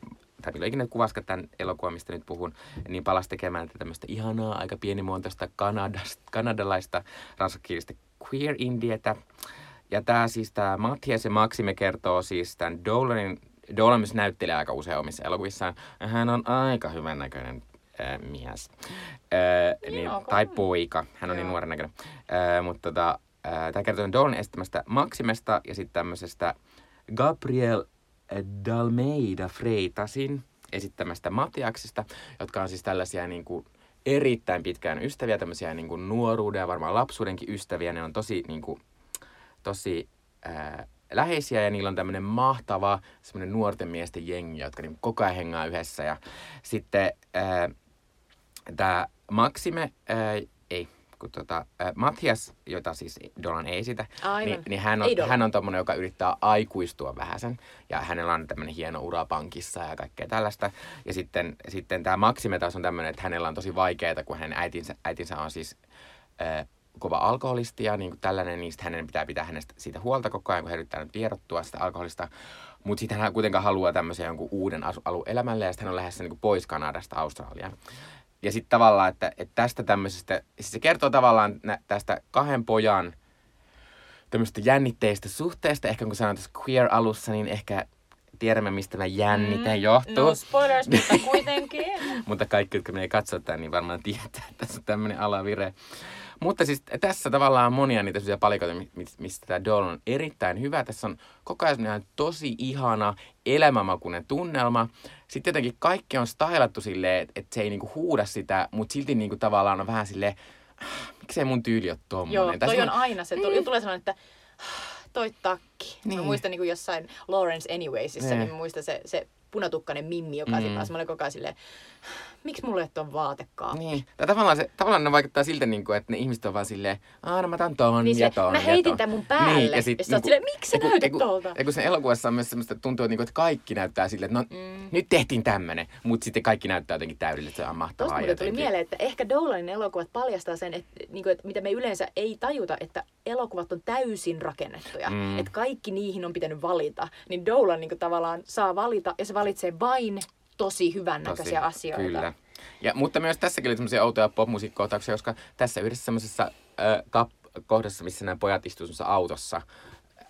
tai milloin ikinä kuvaska tämän elokuvan, mistä nyt puhun, niin palasi tekemään tämmöistä ihanaa, aika pienimuotoista kanadasta, kanadalaista ranskakielistä queer indietä. Ja tämä siis tämä Mattias ja Maxime kertoo siis tämän Dolanin Dolan myös näyttelee aika usein omissa elokuvissaan. Hän on aika hyvän näköinen äh, mies. Äh, niin, tai poika. Hän on niin Joo. niin nuoren näköinen. Äh, mutta tota, äh, tämä kertoo Dolan estämästä Maximesta ja sitten tämmöisestä Gabriel Dalmeida Freitasin esittämästä Matiaksista, jotka on siis tällaisia niin kuin, erittäin pitkään ystäviä, tämmöisiä niin kuin nuoruuden ja varmaan lapsuudenkin ystäviä. Ne on tosi, niin kuin, tosi ää, läheisiä ja niillä on tämmöinen mahtava semmoinen nuorten miesten jengi, jotka niin koko ajan hengaa yhdessä. Ja sitten tämä Maxime, ää, kun tota, äh, Matias, jota siis Dolan ei esitä, Aivan. niin, niin hän on, Ei hän on tommonen, joka yrittää aikuistua vähäsen. Ja hänellä on tämmöinen hieno ura pankissa ja kaikkea tällaista. Ja sitten, sitten tämä Maxime taas on tämmöinen, että hänellä on tosi vaikeaa, kun hänen äitinsä, äitinsä on siis äh, kova alkoholisti ja niin kuin tällainen, niin sitten hänen pitää pitää hänestä siitä huolta koko ajan, kun hän yrittää nyt vierottua sitä alkoholista. Mutta sitten hän kuitenkaan haluaa tämmöisen jonkun uuden asu- alun elämälle ja sitten hän on lähdössä niin kuin pois Kanadasta Australiaan. Ja sitten tavallaan, että, että tästä tämmöisestä, siis se kertoo tavallaan nä, tästä kahden pojan tämmöistä jännitteistä suhteesta. Ehkä kun sanoin tuossa queer-alussa, niin ehkä tiedämme, mistä tämä jännite mm, johtuu. No spoilers, mutta kuitenkin. Mutta kaikki, jotka menee katsoa tämän, niin varmaan tietää, että tässä on tämmöinen alavire. Mutta siis tässä tavallaan on monia niitä sellaisia palikoita, mi- mi- mistä tämä Dolan on erittäin hyvä. Tässä on koko ajan tosi ihana, elämänmakuinen tunnelma. Sitten jotenkin kaikki on stylattu silleen, että et se ei niinku huuda sitä, mutta silti niinku tavallaan on vähän silleen, "Ah, miksei mun tyyli ole tommonen. Joo, toi on semmoinen- aina se. Tuli, tulee sellainen, että toi takki. Mä Niin. muistan niin kuin jossain Lawrence Anywaysissa, Niin. niin mä muistan se, se punatukkainen mimmi, joka mm. Sitten semmoinen koko ajan silleen, miksi mulla ei ole ton vaatekaappi? Niin. Tai tavallaan, se, tavallaan ne vaikuttaa siltä, niin kuin, että ne ihmiset on vaan silleen, aah, no mä otan ton Niin ja se, ton mä ja heitin ton." tän mun päälle. Niin, ja sit, ja sä oot silleen, miksi sä ja näytät ja kun- tolta? Ja kun sen elokuvassa on myös semmoista, että tuntuu, että, niinku, että kaikki näyttää silleen, että no Mm. nyt tehtiin tämmönen, mutta sitten kaikki näyttää jotenkin täydelliseltä, se on mahtavaa. Tuosta muuten tuli mieleen, että ehkä Dolanin elokuvat paljastaa sen, että, niin kuin, että mitä me yleensä ei tajuta, että elokuvat on täysin rakennettuja. Mm. Että kaikki niihin on pitänyt valita. Niin Dolan niin kuin, tavallaan saa valita ja se valitsee vain tosi hyvän näköisiä asioita. Kyllä. Ja, mutta myös tässäkin oli semmoisia outoja popmusiikkikohtauksia, koska tässä yhdessä semmoisessa äh, kap- kohdassa, missä nämä pojat istuivat autossa,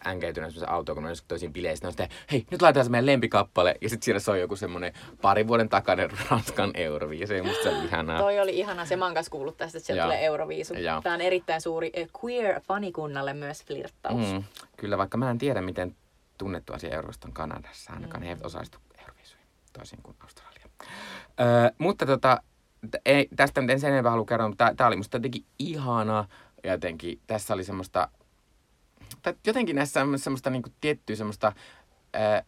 änkeytyneen semmoisen autoon, kun ne on joskus toisiin bileissä, ne on sitten, hei, nyt laitetaan se meidän lempikappale, ja sitten siellä soi joku semmoinen pari vuoden takainen Ranskan Euroviisi, ja musta se on ihanaa. Toi oli ihana, se mankas kuullut tästä, että sieltä Joo. tulee Euroviisu. Joo. Tämä on erittäin suuri eh, queer-fanikunnalle myös flirttaus. Mm, kyllä, vaikka mä en tiedä, miten tunnettu asia Eurosta on Kanadassa. Ainakaan mm. he eivät osallistu toisin kuin Australia. Öö, mutta tota, ei, tästä en sen enempää halua kertoa, mutta tämä oli musta jotenkin ihana. Jotenkin tässä oli semmoista, tai jotenkin näissä on semmoista niinku tiettyä semmoista, öö,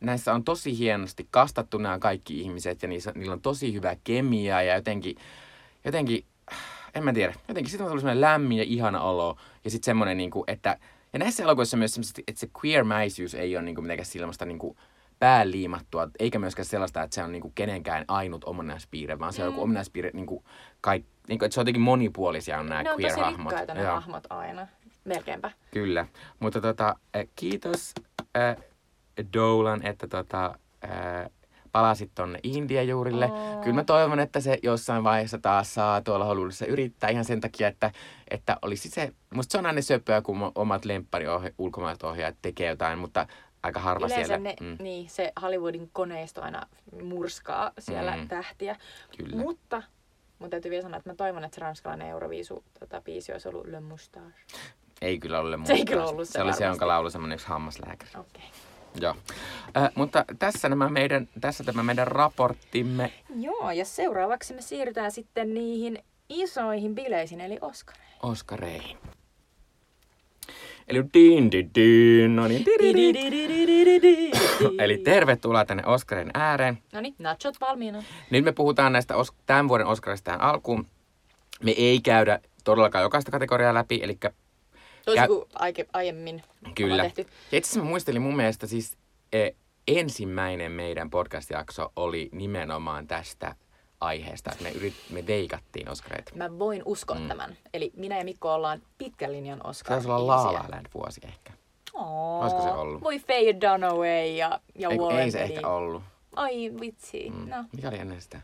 näissä on tosi hienosti kastattu nämä kaikki ihmiset ja niissä, niillä on tosi hyvä kemia ja jotenkin, jotenkin en mä tiedä, jotenkin sitten on tullut semmoinen lämmin ja ihana olo ja sitten semmoinen, niinku, että ja näissä elokuvissa myös semmoista, että se queer-mäisyys ei ole niinku mitenkään sellaista pääliimattua, eikä myöskään sellaista, että se on niinku kenenkään ainut ominaispiirre, vaan se on joku ominaispiirre, niinku, kaik, niinku, että se on jotenkin monipuolisia on nämä Ne on tosi queer-hahmot. rikkaita ne hahmot aina. Melkeinpä. Kyllä, mutta tota, äh, kiitos äh, Dolan, että tota, äh, palasit tonne India-juurille. Oo. Kyllä mä toivon, että se jossain vaiheessa taas saa tuolla Hollywoodissa yrittää ihan sen takia, että, että olisi se, musta se on aina söpöä, kun omat lemppari ulkomaiset ohjaajat tekee jotain, mutta aika harva Yleensä siellä. ne, Mm, niin, se Hollywoodin koneisto aina murskaa siellä Mm. tähtiä. kyllä. Mutta mun täytyy vielä sanoa, että mä toivon, että se ranskalainen Euroviisu tota, biisi olisi ollut Le Moustache. Ei kyllä ole Se ei kyllä ollut se Se oli se, jonka laulu semmoinen yksi hammaslääkäri. Okei. Okay. Joo. Äh, mutta tässä, nämä meidän, tässä tämä meidän raporttimme. Joo, ja seuraavaksi me siirrytään sitten niihin isoihin bileisiin, eli Oscareihin. Oskareihin. Eli din, din, din, no niin. Eli tervetuloa tänne Oskarin ääreen. No niin, nachot valmiina. Nyt me puhutaan näistä Os- tämän vuoden Oscarista tähän alkuun. Me ei käydä todellakaan jokaista kategoriaa läpi, eli Toisin Kä- kuin aike, aiemmin kyllä. tehty. Ja itse asiassa mä muistelin mun mielestä siis eh, ensimmäinen meidän podcast-jakso oli nimenomaan tästä aiheesta, että me, yrit, me veikattiin Oskareita. Mä voin uskoa Mm. tämän. Eli minä ja Mikko ollaan pitkän linjan Se Oscar. taisi olla La La Land vuosi ehkä. Olisiko se ollut? Voi Faye Dunaway ja, ja Ei, Warren ei se ehkä ollut. Ai vitsi. Mm. No, Mikä oli ennen sitä?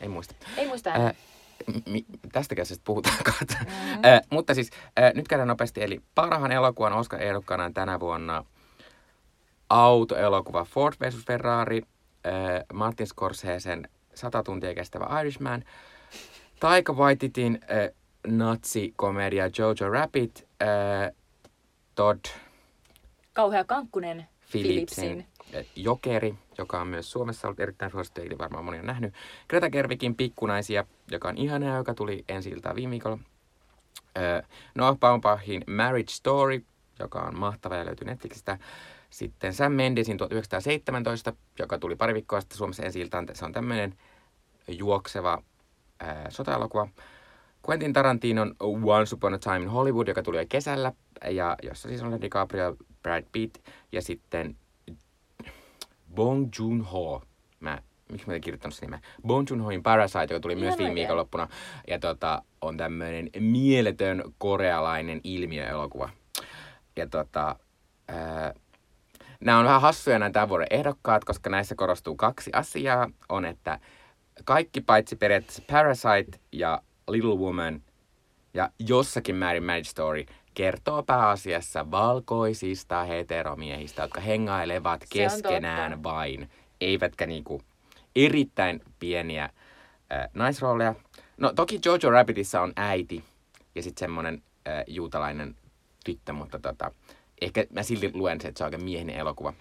Ei muista. ei muista. Äh, mi- tästä käsisestä puhutaan kohta. Mm. Äh, mutta siis äh, nyt käydään nopeasti. Eli parhaan elokuvan Oscar-ehdokkaana on tänä vuonna autoelokuva Ford vs. Ferrari, äh, Martin Scorsesen 100 tuntia kestävä Irishman, Taika Waititin äh, natsikomedia Jojo Rabbit, äh, Todd Kauhea Kankkunen Phillipsin Phillipsin Jokeri, joka on myös Suomessa ollut erittäin suosittu, eli varmaan moni on nähnyt. Greta Gervikin Pikkunaisia, joka on ihana, joka tuli ensi iltaan viime viikolla. Noah Baumbachin Marriage Story, joka on mahtava ja löytyy Netflixistä. Sitten Sam Mendesin 1917, joka tuli pari viikkoa sitten Suomessa ensi iltaan. Se on tämmöinen juokseva ää, sota-elokuva. Quentin Tarantinon Once Upon a Time in Hollywood, joka tuli kesällä, ja jossa siis on DiCaprio, Brad Pitt ja sitten Bong Joon-ho. Mä, miksi mä en kirjoittanut sen nimen? Bong Joon-hoin Parasite, joka tuli myös viime viikonloppuna. Ja tota, on tämmöinen mieletön korealainen ilmiöelokuva. Ja tota, ää, nämä on vähän hassuja nämä tämän vuoden ehdokkaat, koska näissä korostuu kaksi asiaa. On, että kaikki paitsi periaatteessa Parasite ja Little Woman ja jossakin määrin Marriage Story kertoo pääasiassa valkoisista heteromiehistä, jotka hengailevat keskenään vain, eivätkä niinku erittäin pieniä äh, naisrooleja. No toki Jojo Rabbitissa on äiti ja sitten semmoinen äh, juutalainen tyttö, mutta tota, ehkä mä silti luen se, että se on aika miehinen elokuva.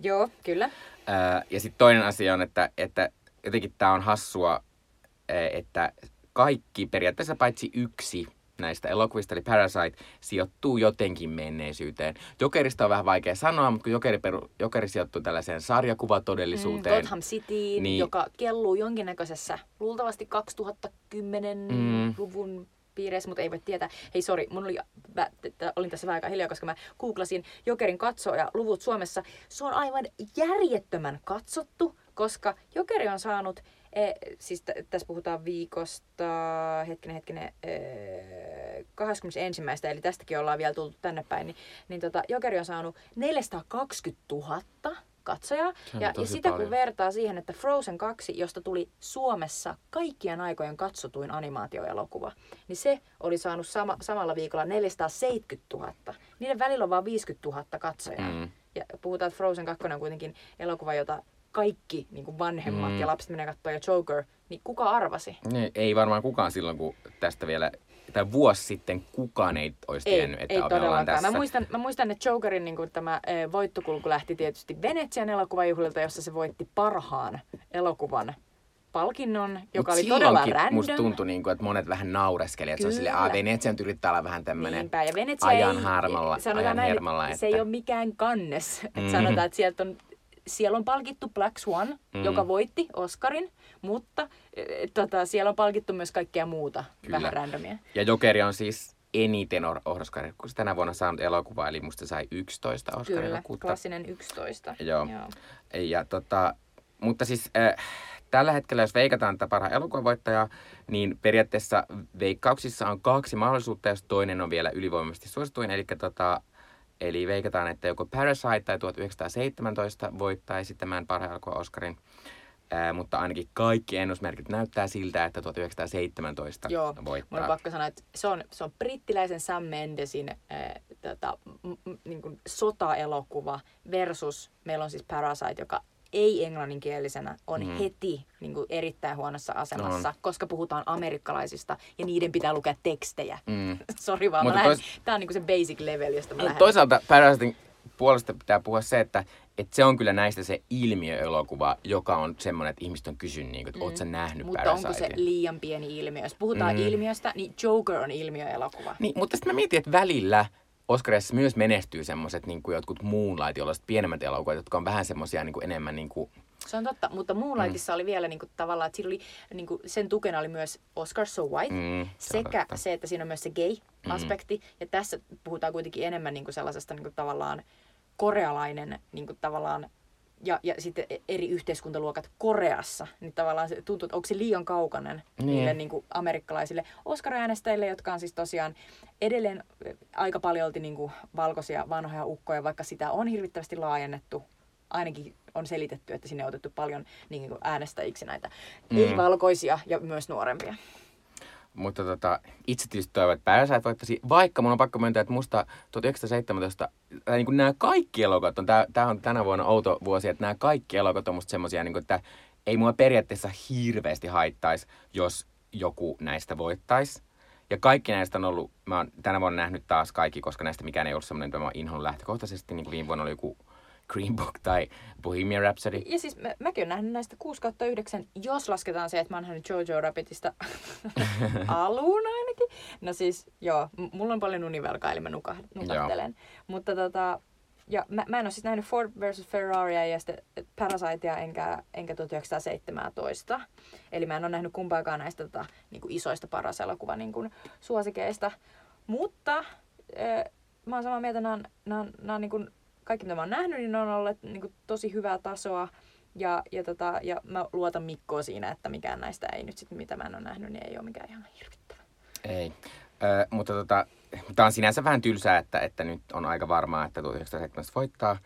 Joo, kyllä. Äh, ja sitten toinen asia on, että, että jotenkin tämä on hassua, äh, että kaikki periaatteessa paitsi yksi näistä elokuvista, eli Parasite, sijoittuu jotenkin menneisyyteen. Jokerista on vähän vaikea sanoa, mutta kun Jokeri, peru, Jokeri sijoittuu tällaiseen sarjakuvatodellisuuteen. Mm, Gotham City, niin, joka kelluu jonkinnäköisessä, luultavasti 2010-luvun mm. piireissä, mutta ei voi tietää. Hei, sori, mun oli, mä, olin tässä vähän aika hiljaa, koska mä googlasin Jokerin katsoja luvut Suomessa. Se on aivan järjettömän katsottu, koska Jokeri on saanut E, siis t- tässä puhutaan viikosta, hetkinen, hetkinen, e, 21. eli tästäkin ollaan vielä tultu tänne päin, niin, niin tota, Jokeri on saanut 420 000 katsojaa. Ja, ja sitä paljon. kun vertaa siihen, että Frozen 2, josta tuli Suomessa kaikkien aikojen katsotuin animaatioelokuva, niin se oli saanut sama, samalla viikolla 470 000. Niiden välillä on vain 50 000 katsojaa. Mm. Ja puhutaan, että Frozen 2 on kuitenkin elokuva, jota kaikki niin kuin vanhemmat mm. ja lapset menee katsoa ja Joker, niin kuka arvasi? Ne, ei varmaan kukaan silloin, kun tästä vielä tai vuosi sitten kukaan ei olisi ei, tiennyt, että ei ollaan tässä. Mä muistan, mä muistan että Jokerin niin kuin tämä e, voittokulku lähti tietysti Venetsian elokuvajuhlilta, jossa se voitti parhaan elokuvan palkinnon, joka Mut oli todella random. musta tuntui, niin kuin, että monet vähän naureskeli, että Kyllä. se on silleen, Venetsia nyt yrittää olla vähän tämmöinen ajan harmalla. Sanotaan ajan hermalla, että... se ei ole mikään kannes. Mm-hmm. sanotaan, että sieltä on siellä on palkittu Black Swan, mm. joka voitti Oscarin, mutta e, tota, siellä on palkittu myös kaikkea muuta Kyllä. vähän randomia. Ja Jokeri on siis eniten Oscaria, kun se tänä vuonna saanut elokuva, eli musta sai 11 Oscaria. Kyllä, klassinen 11. Joo. Joo. Ja, tota, mutta siis äh, tällä hetkellä, jos veikataan tätä parhaan elokuvavoittajaa, niin periaatteessa veikkauksissa on kaksi mahdollisuutta, jos toinen on vielä ylivoimaisesti suosituin, eli tota, Eli veikataan, että joko Parasite tai 1917 voittaisi tämän parhaan elokuvan Oscarin. Ää, mutta ainakin kaikki ennusmerkit näyttää siltä, että 1917 Joo, voittaa. Joo, on pakko sanoa, että se on, se on brittiläisen Sam Mendesin ää, tota, m- m- niin kuin sota-elokuva versus meillä on siis Parasite, joka ei-englanninkielisenä on mm. heti niin kuin erittäin huonossa asemassa, no. koska puhutaan amerikkalaisista ja niiden pitää lukea tekstejä. Mm. Sori vaan, Mutta tois... tämä on niin kuin se basic level, josta mä lähden. Toisaalta Parasitin puolesta pitää puhua se, että, että se on kyllä näistä se ilmiöelokuva, joka on semmoinen, että ihmiset on kysynyt, niin kuin, että mm. ootko nähnyt Mutta Parasitin? onko se liian pieni ilmiö? Jos puhutaan mm. ilmiöstä, niin Joker on ilmiöelokuva. Niin, mutta sitten mä mietin, että välillä Oscarissa myös menestyy semmoiset niin kuin jotkut Moonlight, joilla pienemmät elokuvat, jotka on vähän semmoisia niin enemmän niin kuin... Se on totta, mutta Moonlightissa mm. oli vielä niin kuin, tavallaan, että oli, niin kuin, sen tukena oli myös Oscar So White, mm, se sekä totta. se, että siinä on myös se gay-aspekti, mm. ja tässä puhutaan kuitenkin enemmän niin kuin sellaisesta niin kuin, tavallaan korealainen niin kuin, tavallaan ja, ja sitten e- eri yhteiskuntaluokat Koreassa, niin tavallaan se tuntuu, että onko se liian kaukainen niin. niille niin kuin amerikkalaisille Oscar-äänestäjille, jotka on siis tosiaan edelleen aika paljon niin kuin valkoisia vanhoja ukkoja, vaikka sitä on hirvittävästi laajennettu. Ainakin on selitetty, että sinne on otettu paljon niin kuin äänestäjiksi näitä mm. ei-valkoisia ja myös nuorempia. Mutta tota, itse tietysti toivon, että Parasite voittaisi, vaikka mun on pakko myöntää, että musta 1917, tai niin kuin nämä kaikki elokuvat on, tämä on tänä vuonna outo vuosi, että nämä kaikki elokuvat on musta semmosia, niin kuin, että ei mua periaatteessa hirveästi haittaisi, jos joku näistä voittaisi. Ja kaikki näistä on ollut, mä oon tänä vuonna nähnyt taas kaikki, koska näistä mikään ei ollut semmoinen, että mä inhon lähtökohtaisesti, niin kuin viime vuonna oli joku Green Book tai Bohemian Rhapsody. Ja siis mä, mäkin olen nähnyt näistä 6 kautta 9, jos lasketaan se, että mä oon nähnyt Jojo Rabbitista alun ainakin. No siis, joo, mulla on paljon univelkaa, eli mä nuka, nukahtelen. Mutta tota, ja mä, mä en ole siis nähnyt Ford vs. Ferraria ja sitten Parasitea enkä, enkä 1917. Eli mä en ole nähnyt kumpaakaan näistä tota, niin kuin isoista paras elokuva niin kuin, suosikeista. Mutta äh, mä oon samaa mieltä, nämä on, nämä on, nämä on niin kuin, kaikki mitä mä oon nähnyt, niin ne on olleet niin kuin, tosi hyvää tasoa. Ja, ja, tota, ja mä luotan Mikkoa siinä, että mikään näistä ei nyt sit, mitä mä en ole nähnyt, niin ei ole mikään ihan hirvittävä. Ei. Ö, mutta tota, tämä on sinänsä vähän tylsää, että, että nyt on aika varmaa, että 1917 voittaa.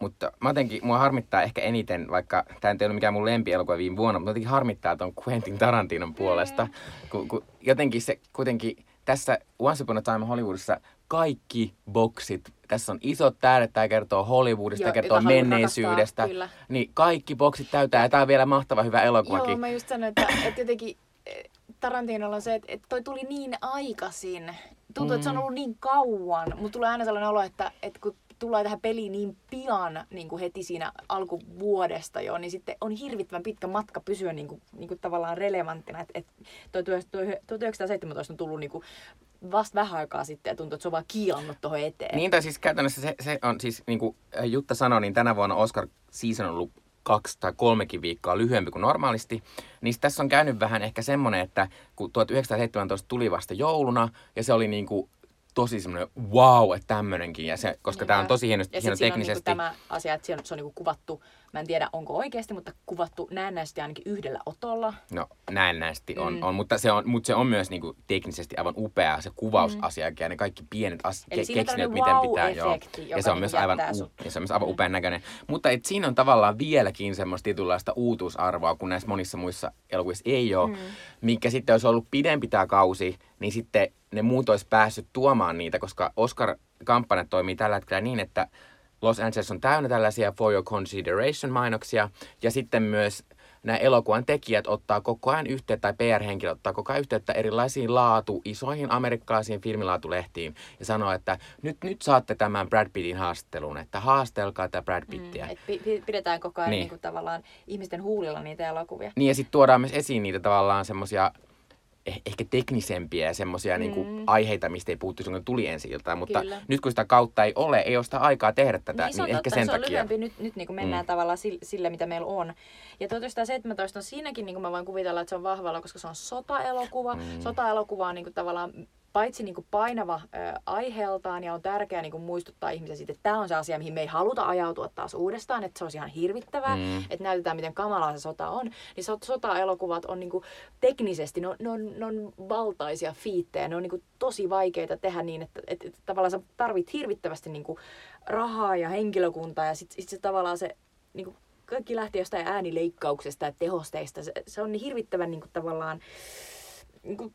Mutta mä jotenkin, mua harmittaa ehkä eniten, vaikka tämä ei ollut mikään mun lempielokuva viime vuonna, mutta jotenkin harmittaa ton Quentin Tarantinon puolesta. Kun, kun jotenkin se kuitenkin tässä Once Upon a Time Hollywoodissa kaikki boksit, tässä on isot tähdet, tämä kertoo Hollywoodista, Joo, kertoo menneisyydestä. rakastaa, kyllä. Niin kaikki boksit täytää ja tämä on vielä mahtava hyvä elokuvakin. Joo, mä just sanoin, että, että jotenkin eh, Tarantinolla on se, että, että toi tuli niin aikaisin. Tuntuu, mm. että se on ollut niin kauan. Mutta tulee aina sellainen olo, että, että kun tulee tähän peliin niin pian niin kuin heti siinä alkuvuodesta jo, niin sitten on hirvittävän pitkä matka pysyä niin kuin, niin kuin tavallaan relevanttina. Että et toi 1917 on tullut niin kuin vasta vähän aikaa sitten ja tuntuu, että se on vaan kiilannut tuohon eteen. Niin, tai siis käytännössä se, se on siis, niin kuin Jutta sanoi, niin tänä vuonna Oscar season on ollut kaksi tai kolmekin viikkoa lyhyempi kuin normaalisti. Niin tässä on käynyt vähän ehkä semmoinen, että kun 1917 tuli vasta jouluna, ja se oli niin kuin tosi semmoinen wow, että tämmöinenkin. Ja se, koska tämä on tosi hieno, ja hieno teknisesti. On niinku tämä asia, että se on, se on niinku kuvattu, mä en tiedä onko oikeasti, mutta kuvattu näennäisesti ainakin yhdellä otolla. No näennäisesti on, mm. on mutta, se on, mutta se on myös niinku teknisesti aivan upea se kuvausasiakin ja ne kaikki pienet as- Eli ke- tällainen miten pitää. Joo. wow-efekti, joka Ja se on myös aivan, u- ja se on myös aivan upean näköinen. Mutta et siinä on tavallaan vieläkin semmoista tietynlaista uutuusarvoa, kun näissä monissa muissa elokuvissa ei ole. Mm. Mikä sitten olisi ollut pidempi tämä kausi, niin sitten ne muut olisi päässyt tuomaan niitä, koska Oscar-kampanjat toimii tällä hetkellä niin, että Los Angeles on täynnä tällaisia for your consideration-mainoksia, ja sitten myös nämä elokuvan tekijät ottaa koko ajan yhteyttä, tai PR-henkilöt ottaa koko ajan yhteyttä erilaisiin laatu, isoihin amerikkalaisiin filmilaatulehtiin, ja sanoo, että nyt, nyt saatte tämän Brad Pittin haastattelun, että haastelkaa tätä Brad Pittiä. Et pi- pi- pidetään koko ajan Niin. niin. Niinku tavallaan ihmisten huulilla niitä elokuvia. Niin ja sitten tuodaan myös esiin niitä tavallaan semmoisia ehkä teknisempiä ja semmoisia mm. niinku aiheita, mistä ei puhuttu silloin, kun tuli ensi iltaan. Mutta Kyllä. nyt kun sitä kautta ei ole, ei ole sitä aikaa tehdä tätä, niin, se on niin ehkä totta, sen se on takia. lyhyempi. Nyt, nyt niin kuin mennään mm. tavallaan sille, sille, mitä meillä on. Ja 1917 on siinäkin, niin kuin mä voin kuvitella, että se on vahvalla, koska se on sota-elokuva. Mm. Sota-elokuva on niin kuin tavallaan paitsi niin kuin painava ö, aiheeltaan ja on tärkeää niin kuin muistuttaa ihmisiä siitä, että tämä on se asia, mihin me ei haluta ajautua taas uudestaan, että se olisi ihan hirvittävää, Mm. että näytetään, miten kamalaa se sota on. Niin so- sota-elokuvat on niin kuin teknisesti, ne on, ne, on, ne on valtaisia fiittejä, ne on niin kuin tosi vaikeita tehdä niin, että, että, että tavallaan sä tarvit hirvittävästi niin kuin rahaa ja henkilökuntaa ja sitten sit se tavallaan se niin kuin kaikki lähtee jostain äänileikkauksesta ja tehosteista. Se, se on niin hirvittävän niin kuin, tavallaan niin kuin,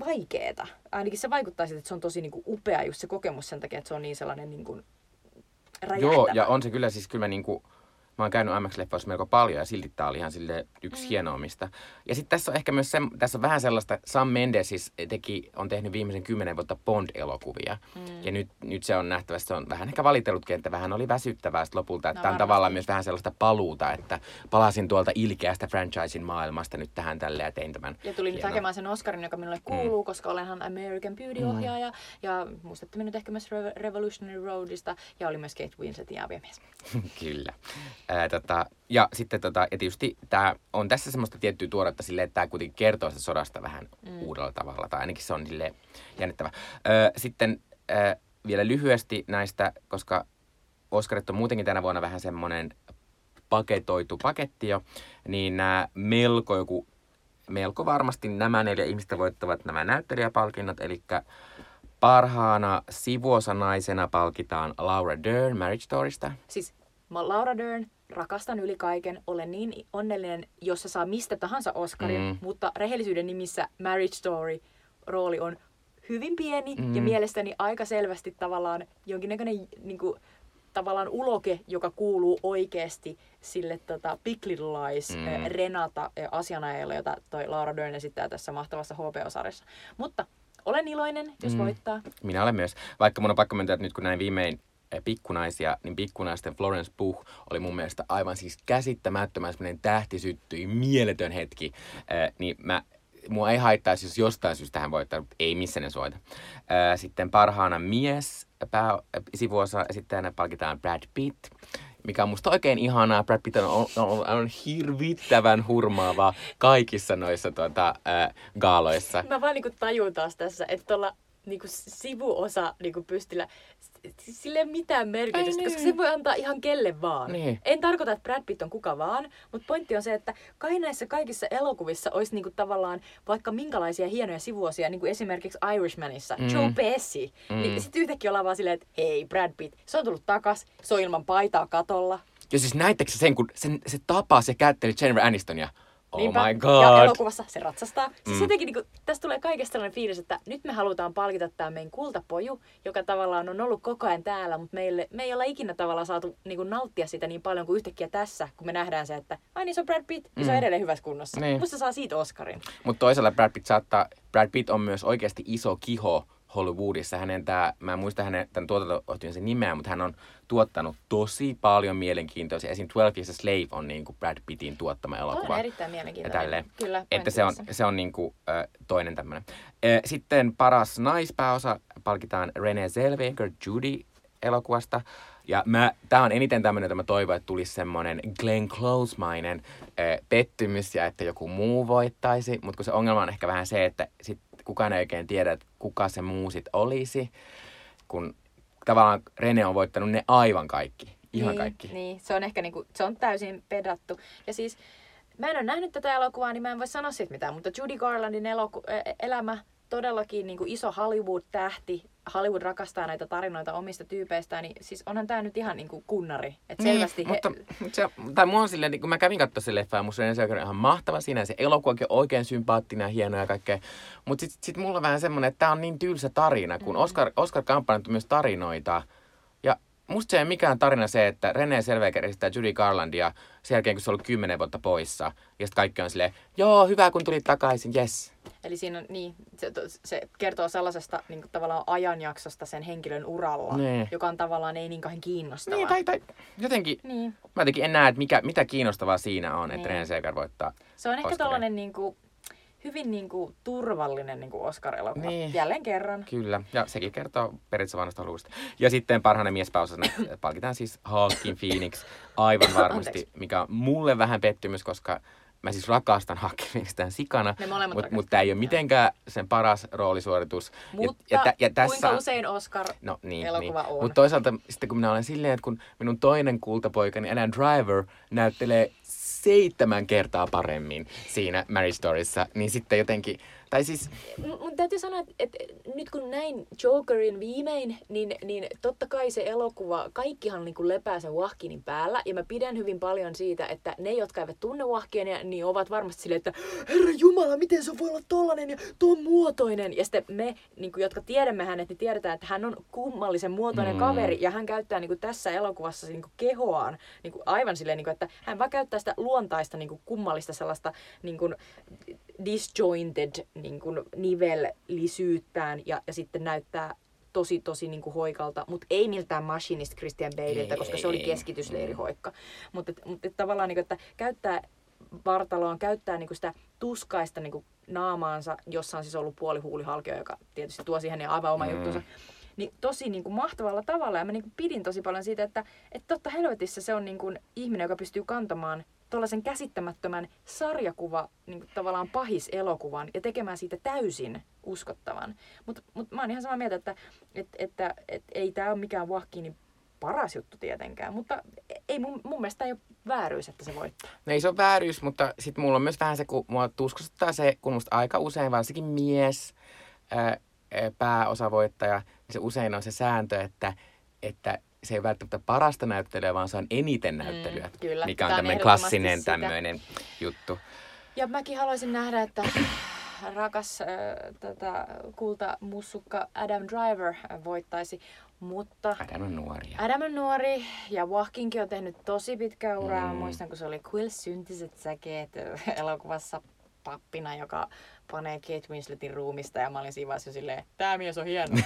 vaikeeta. Ainakin se vaikuttaa siltä, että se on tosi niin kuin, upea just se kokemus sen takia, että se on niin sellainen niin kuin, räjähtävä. Joo, ja on se kyllä siis kyllä mä niinku, mä oon käynyt IMAX-leffoissa melko paljon ja silti tää oli ihan sille yksi mm. hienoimmista. Ja sitten tässä on ehkä myös se, tässä on vähän sellaista, Sam Mendes siis teki, on tehnyt viimeisen kymmenen vuotta Bond-elokuvia. Mm. Ja nyt, nyt se on nähtävästi, se on vähän ehkä valitellutkin, että vähän oli väsyttävää sit lopulta. Että No on tavallaan myös vähän sellaista paluuta, että palasin tuolta ilkeästä franchisin maailmasta nyt tähän tälle ja tein tämän. Ja tulin nyt hakemaan sen Oscarin, joka minulle kuuluu, mm. koska olenhan American Beauty-ohjaaja. Mm. Ja muistatte minut ehkä myös Re- Revolutionary Roadista. Ja oli myös Kate Winsletin aviomies. Kyllä. Ää, tota, ja sitten tota, ja tietysti tämä on tässä semmoista tiettyä tuoretta silleen, että tämä kuitenkin kertoo sitä sodasta vähän mm. uudella tavalla, tai ainakin se on sille jännittävä. Öö, sitten öö, vielä lyhyesti näistä, koska Oscarit on muutenkin tänä vuonna vähän semmoinen paketoitu paketti jo, niin nämä melko joku, melko varmasti nämä neljä ihmistä voittavat nämä näyttelijäpalkinnot, eli parhaana sivuosanaisena palkitaan Laura Dern Marriage Storysta. Siis mä oon Laura Dern, rakastan yli kaiken, olen niin onnellinen, jos se saa mistä tahansa Oscarin, Mm. mutta rehellisyyden nimissä Marriage Story rooli on hyvin pieni Mm. ja mielestäni aika selvästi tavallaan jonkinnäköinen niin kuin, tavallaan uloke, joka kuuluu oikeasti sille tota, Big Little Lies Mm. mm. Renata asianajajalle, jota toi Laura Dern esittää tässä mahtavassa HBO-sarjassa. Mutta olen iloinen, jos Mm. voittaa. Minä olen myös. Vaikka mun on pakko myöntää, että nyt kun näin viimein pikkunaisia, niin pikkunaisten Florence Pugh oli mun mielestä aivan siis käsittämättömän semmoinen tähti syttyi, mieletön hetki. Äh, niin mä mua ei haittaisi, jos jostain syystä hän voittaa, mutta ei missä ne soita. Ää, sitten parhaana mies pää, sivuosa esittäjänä palkitaan Brad Pitt, mikä on musta oikein ihanaa. Brad Pitt on, on, on, on hirvittävän hurmaava kaikissa noissa tuota, ää, gaaloissa. Mä vaan niinku tajun taas tässä, että tuolla niinku sivuosa niinku pystillä, sille ei ole mitään merkitystä, Ei niin. koska se voi antaa ihan kelle vaan. Niin. En tarkoita, että Brad Pitt on kuka vaan, mutta pointti on se, että kai näissä kaikissa elokuvissa olisi niinku tavallaan vaikka minkälaisia hienoja sivuosia, niin kuin esimerkiksi Irishmanissa, Mm. Joe Pesci, Mm. niin sitten yhtäkkiä ollaan vaan silleen, että hei Brad Pitt, se on tullut takas, se on ilman paitaa katolla. Ja siis näittekö se sen, kun sen, se tapaa, se kätteli Jennifer Anistonia. Oh Niinpä. my Ja god. elokuvassa se ratsastaa. Siis Mm. jotenkin niin tästä tulee kaikesta sellainen fiilis, että nyt me halutaan palkita tämä meidän kultapoju, joka tavallaan on ollut koko ajan täällä, mutta meille, me ei olla ikinä tavallaan saatu niin kuin nauttia sitä niin paljon kuin yhtäkkiä tässä, kun me nähdään se, että ai niin se on Brad Pitt, ja se on Mm. edelleen hyvässä kunnossa. Niin. Musta saa siitä Oscarin. Mutta toisaalta Brad Pitt saattaa, Brad Pitt on myös oikeasti iso kiho Hollywoodissa. Hänen tää, mä en muista hänen tämän tuotanto sen nimeä, mutta hän on tuottanut tosi paljon mielenkiintoisia. Esim. 12 Years a Slave on niin kuin Brad Pittin tuottama Tuo elokuva. on erittäin mielenkiintoinen. tälleen. Kyllä, Että se on, se on niinku, ö, toinen tämmöinen. Sitten paras naispääosa palkitaan Renee Zellweger Judy elokuvasta. Ja mä, tää on eniten tämmöinen, että mä toivon, että tulisi semmoinen Glenn Close-mainen ö, pettymys ja että joku muu voittaisi. Mutta kun se ongelma on ehkä vähän se, että sit kukaan ei oikein tiedä, että kuka se muu sit olisi. Kun tavallaan Rene on voittanut ne aivan kaikki. Ihan niin, kaikki. Niin, se on ehkä niinku, se on täysin pedattu. Ja siis, mä en ole nähnyt tätä elokuvaa, niin mä en voi sanoa siitä mitään, mutta Judy Garlandin eloku- ä- elämä, todellakin niinku iso Hollywood-tähti. Hollywood rakastaa näitä tarinoita omista tyypeistään, niin siis onhan tää nyt ihan niinku kunnari. Et selvästi Niin, mutta se, tai mua on silleen, niin kun mä kävin katsoa sen leffaa, ja musta Zellweger on ihan mahtava siinä, ja se elokuvakin on oikein sympaattinen ja hieno ja kaikkea. Mutta sitten sit mulla on vähän semmoinen, että tää on niin tylsä tarina, kun Mm. Oscar, Oscar kampanjat on myös tarinoita. Ja musta se ei mikään tarina se, että René Zellweger esittää Judy Garlandia sen jälkeen, kun se on ollut kymmenen vuotta poissa. Ja sitten kaikki on silleen, joo, hyvä kun tulit takaisin, yes. Eli siinä on, niin, se, se kertoo sellaisesta niin tavallaan ajanjaksosta sen henkilön uralla, Niin. joka on tavallaan ei niin kauhean kiinnostava. Niin, tai, tai jotenkin, niin. mä jotenkin en näe, että mikä, mitä kiinnostavaa siinä on, että Niin. René Zellweger voittaa. Se on ehkä tällainen niin kuin, hyvin niin kuin, turvallinen niin kuin Oscar-elokuva. Niin. Jälleen kerran. Kyllä, ja sekin kertoo periaatteessa vanhasta Hollywoodista. Ja sitten parhaana miespääosasena palkitaan siis Hawking Phoenix aivan varmasti, mikä on mulle vähän pettymys, koska mä siis rakastan tämän sikana, mutta mut tämä ei ole mitenkään sen paras roolisuoritus. Mutta ja, ja, tä- ja tässä, kuinka usein Oscar No niin, elokuva niin. on? Mutta toisaalta sitten kun minä olen silleen, että kun minun toinen kultapoikani Adam Driver näyttelee seitsemän kertaa paremmin siinä Marriage Storyssa, niin sitten jotenkin, tai siis Mun täytyy sanoa, että, että nyt kun näin Jokerin viimein, niin, niin totta kai se elokuva, kaikkihan niin kuin lepää sen Wahkinin päällä. Ja mä pidän hyvin paljon siitä, että ne, jotka eivät tunne Wahkinia, niin ovat varmasti silleen, että Herra Jumala, miten se voi olla tollanen ja tuon muotoinen. Ja sitten me, niin kuin, jotka tiedämme hänet, niin tiedetään, että hän on kummallisen muotoinen Mm. mm. kaveri. Ja hän käyttää niin kuin tässä elokuvassa niin kuin kehoaan niin kuin aivan silleen, niin kuin, että hän vaan käyttää sitä luontaista niin kuin kummallista sellaista niin kuin disjointed niin kuin nivellisyyttään ja, ja sitten näyttää tosi tosi niin kuin hoikalta, mutta ei miltään machinist Christian Baleilta, Ei, koska se oli ei. keskitysleirihoikka. Mutta et, mut et tavallaan, niin kuin, että käyttää vartaloon, käyttää niin kuin sitä tuskaista niin kuin naamaansa, jossa on siis ollut puolihuulihalkio, joka tietysti tuo siihen aivan oma Mm. mm. juttunsa. Niin tosi niin kuin mahtavalla tavalla. Ja mä niin kuin pidin tosi paljon siitä, että, että totta helvetissä se on niin kuin ihminen, joka pystyy kantamaan tuollaisen käsittämättömän sarjakuva, niin kuin tavallaan pahis-elokuvan ja tekemään siitä täysin uskottavan. Mutta mut mä oon ihan samaa mieltä, että et, että et, ei tämä ole mikään Wahkinin paras juttu tietenkään, mutta ei mun, mun mielestä ei ole vääryys, että se voittaa. No ei se ole vääryys, mutta sitten mulla on myös vähän se, kun mua tuskustuttaa se, kun musta aika usein varsinkin mies ää, pääosavoittaja, niin se usein on se sääntö, että, että se ei välttämättä parasta näyttelyä, vaan se on eniten näyttelyä. Mm, kyllä. Mikä on tämmöinen klassinen sitä. tämmöinen juttu. Ja mäkin haluaisin nähdä, että rakas äh, tätä kultamussukka Adam Driver voittaisi, mutta Adam on nuoria. Adam on nuori ja Wahkinkin on tehnyt tosi pitkää uraa. Mm. Mm. Muistan, kun se oli Quill syntiset säkeet elokuvassa pappina, joka panee Kate Winsletin ruumista ja mä olin siinä vaiheessa jo silleen, tää mies on hieno.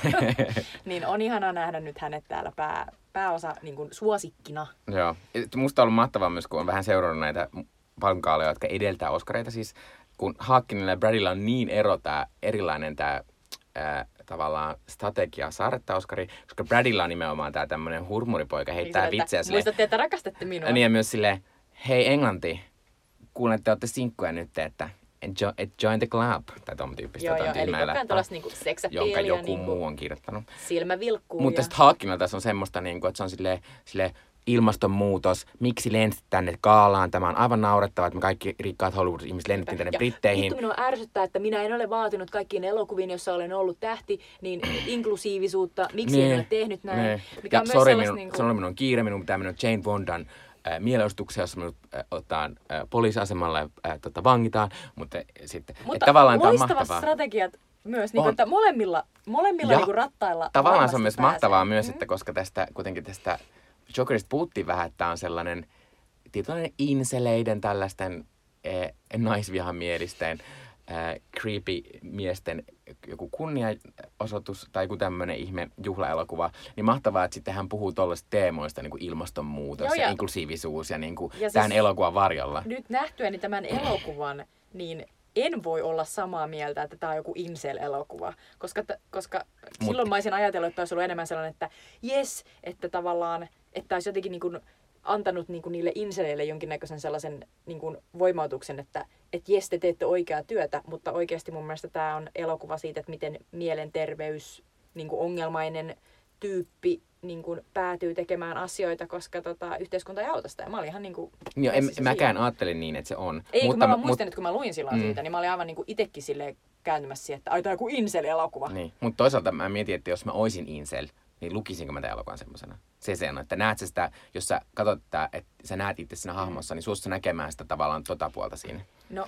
niin on ihanaa nähdä nyt hänet täällä pää, pääosa niin kuin suosikkina. Joo. Musta on ollut mahtavaa myös, kun on vähän seurannut näitä palkaaleja, jotka edeltää Oscareita. Siis kun Haakkinilla ja Bradilla on niin ero tää, erilainen tämä tavallaan strategia saada tämä Oscari, koska Bradilla on nimenomaan tämä tämmöinen hurmuripoika, heittää Niin, vitsejä silleen. Muistatte, että rakastatte minua. Niin ja myös silleen, hei Englanti, kuulen, että te olette sinkkuja nyt, että enjoy, join the club. Tai tuon tyyppistä Joo, joo, eli koko ajan niinku jonka seksapeliä, joku niinku muu on kirjoittanut. silmä vilkkuu. Mutta ja... sitten Haakkilla tässä on semmoista, niin kuin, että se on silleen, silleen ilmastonmuutos, miksi lensit tänne kaalaan, tämä on aivan naurettavaa, että me kaikki rikkaat Hollywood-ihmiset lennettiin tänne Ja Britteihin. Vittu minua ärsyttää, että minä en ole vaatinut kaikkiin elokuviin, jossa olen ollut tähti, niin inklusiivisuutta, miksi en ole tehnyt näin. niin. Mikä ja on myös sorry, minun, niinku- niin minun on kiire, minun pitää mennä Jane Fondan äh, mielenostukseen, jossa minut äh, otetaan äh, poliisiasemalle äh, tota, vangitaan, mutta sitten, Mutta että tavallaan tämä on mahtavaa. strategiat myös, niin kuin, että molemmilla, molemmilla Ja niin kuin rattailla Tavallaan se on myös pääsee. mahtavaa myös, Mm. että koska tästä kuitenkin tästä Jokerista puhuttiin vähän, että tämä on sellainen tietynlainen inseleiden tällaisten eh, naisvihamielisten eh, creepy miesten joku kunniaosoitus tai joku tämmöinen ihme juhlaelokuva, niin mahtavaa, että sitten hän puhuu tuollaisista teemoista, niin kuin ilmastonmuutos Joo, ja, ja- inklusiivisuus ja, niin kuin Ja tämän siis- elokuvan varjolla. Nyt nähtyäni tämän elokuvan, niin en voi olla samaa mieltä, että tämä on joku incel-elokuva. Koska, t- koska Mut- silloin mä olisin ajatellut, että olisi ollut enemmän sellainen, että yes, että tavallaan, että olisi jotenkin niin kuin antanut niin kuin niille inseleille jonkinnäköisen sellaisen niin kuin voimautuksen, että et jes, te teette oikeaa työtä, mutta oikeasti mun mielestä tämä on elokuva siitä, että miten mielenterveys, niin kuin ongelmainen tyyppi niin kuin päätyy tekemään asioita, koska tota, yhteiskunta ei auta sitä. Ja mä olin ihan niin kuin Joo, en, mäkään ajattelin niin, että se on. Ei, mutta, kun mä vaan mut- muistan, että kun mä luin silloin Mm. siitä, niin mä olin aivan niin kuin itekin silleen kääntymässä siihen, että ai tää on joku incel-elokuva. Niin. Mutta toisaalta mä mietin, että jos mä oisin incel, niin lukisinko mä tämän elokuvan semmosena? Se se on, että näet sä sitä, jos sä katsot tää, että sä näet itse siinä hahmossa, niin suostu näkemään sitä tavallaan tota puolta siinä. No,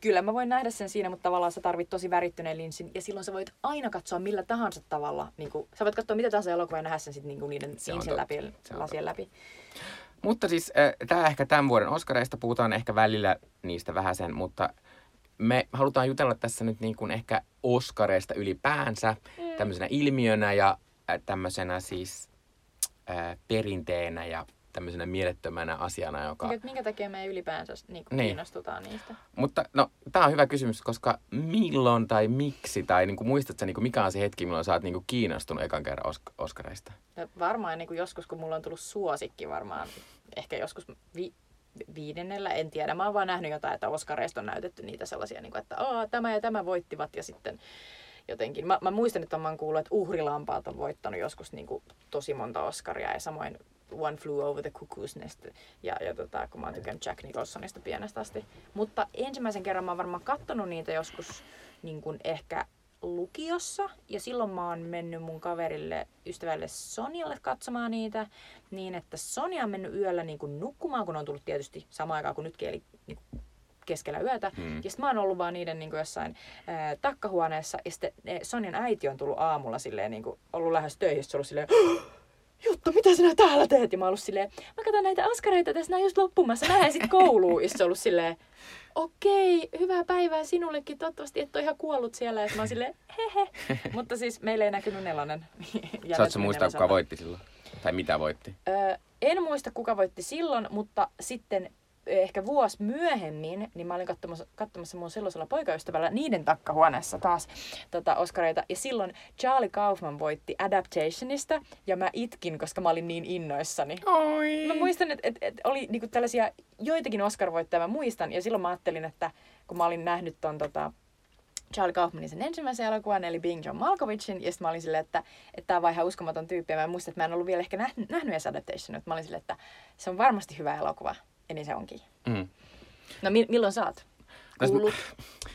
kyllä mä voin nähdä sen siinä, mutta tavallaan sä tarvit tosi värittyneen linssin. Ja silloin sä voit aina katsoa millä tahansa tavalla. Niin kuin, sä voit katsoa mitä tahansa elokuvaa ja nähdä sen sitten niin niiden Se totta. läpi, Se lasien läpi. Mutta siis äh, tämä ehkä tämän vuoden Oscareista, puhutaan ehkä välillä niistä vähän sen, mutta me halutaan jutella tässä nyt niin kuin ehkä Oscareista ylipäänsä mm. tämmöisenä ilmiönä ja tämmöisenä siis äh, perinteenä ja tämmöisenä mielettömänä asiana, joka... Minkä, minkä takia me ylipäänsä niin kuin Niin. kiinnostutaan niistä? Mutta no, tämä on hyvä kysymys, koska milloin tai miksi, tai niin kuin, muistatko, niin kuin, mikä on se hetki, milloin sä oot niin kuin, kiinnostunut ekan kerran Osk- Oscareista? Ja varmaan niin kuin joskus, kun mulla on tullut suosikki varmaan, ehkä joskus vi- viidennellä, en tiedä. Mä oon vaan nähnyt jotain, että Oskareista on näytetty niitä sellaisia, niin kuin, että Aa, tämä ja tämä voittivat ja sitten jotenkin. Mä, mä muistan, että mä oon kuullut, että uhrilampaat on voittanut joskus niin kuin, tosi monta Oscaria ja samoin One Flew Over the Cuckoo's Nest ja, ja tota, kun mä oon tykännyt Jack Nicholsonista pienestä asti. Mutta ensimmäisen kerran mä oon varmaan kattonut niitä joskus niin kuin ehkä lukiossa ja silloin mä oon mennyt mun kaverille, ystävälle Sonjalle katsomaan niitä niin, että Sonja on mennyt yöllä niin kuin nukkumaan, kun on tullut tietysti samaan aikaan kuin nytkin, eli niin kuin keskellä yötä. Mm. Ja sitten mä oon ollut vaan niiden niin kuin jossain ää, takkahuoneessa ja sitten Sonjan äiti on tullut aamulla silleen niin kuin ollut lähes töihin, on ollut silleen, Jutta, mitä sinä täällä teet? Ja mä ollut silleen, mä katson näitä askareita, tässä on just loppumassa, mä lähden sit kouluun. Ja se ollut silleen, okei, hyvää päivää sinullekin, toivottavasti et ole ihan kuollut siellä. Ja mä oon silleen, hehe. Mutta siis meillä ei näkynyt nelonen. Saatko muistaa, kuka voitti silloin? Tai mitä voitti? Öö, en muista, kuka voitti silloin, mutta sitten ehkä vuosi myöhemmin, niin mä olin katsomassa, katsomassa mun sellaisella poikaystävällä niiden takkahuoneessa taas tota, Oscareita. Ja silloin Charlie Kaufman voitti Adaptationista, ja mä itkin, koska mä olin niin innoissani. Oi! Mä muistan, että et, et oli niinku tällaisia joitakin Oscar-voittajia, mä muistan. Ja silloin mä ajattelin, että kun mä olin nähnyt ton tota, Charlie Kaufmanin sen ensimmäisen elokuvan, eli Being John Malkovichin, ja sitten mä olin silleen, että että tää on vaan ihan uskomaton tyyppi, ja mä muistan, että mä en ollut vielä ehkä nähnyt, nähnyt edes Adaptation, että mä olin silleen, että se on varmasti hyvä elokuva, ja niin se onkin. Mm. No mi- milloin sä oot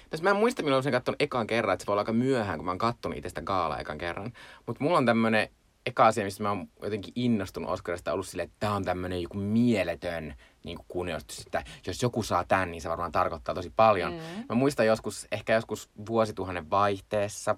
Tässä- mä en muista, milloin sen kattonut ekan kerran, että se voi olla aika myöhään, kun mä oon kattonut itse sitä gaalaa ekan kerran. Mutta mulla on tämmönen eka asia, mistä mä oon jotenkin innostunut Oscarista, ollut silleen, että tää on tämmönen joku mieletön niin kunnioitus, että jos joku saa tän, niin se varmaan tarkoittaa tosi paljon. Mm. Mä muistan joskus, ehkä joskus vuosituhannen vaihteessa,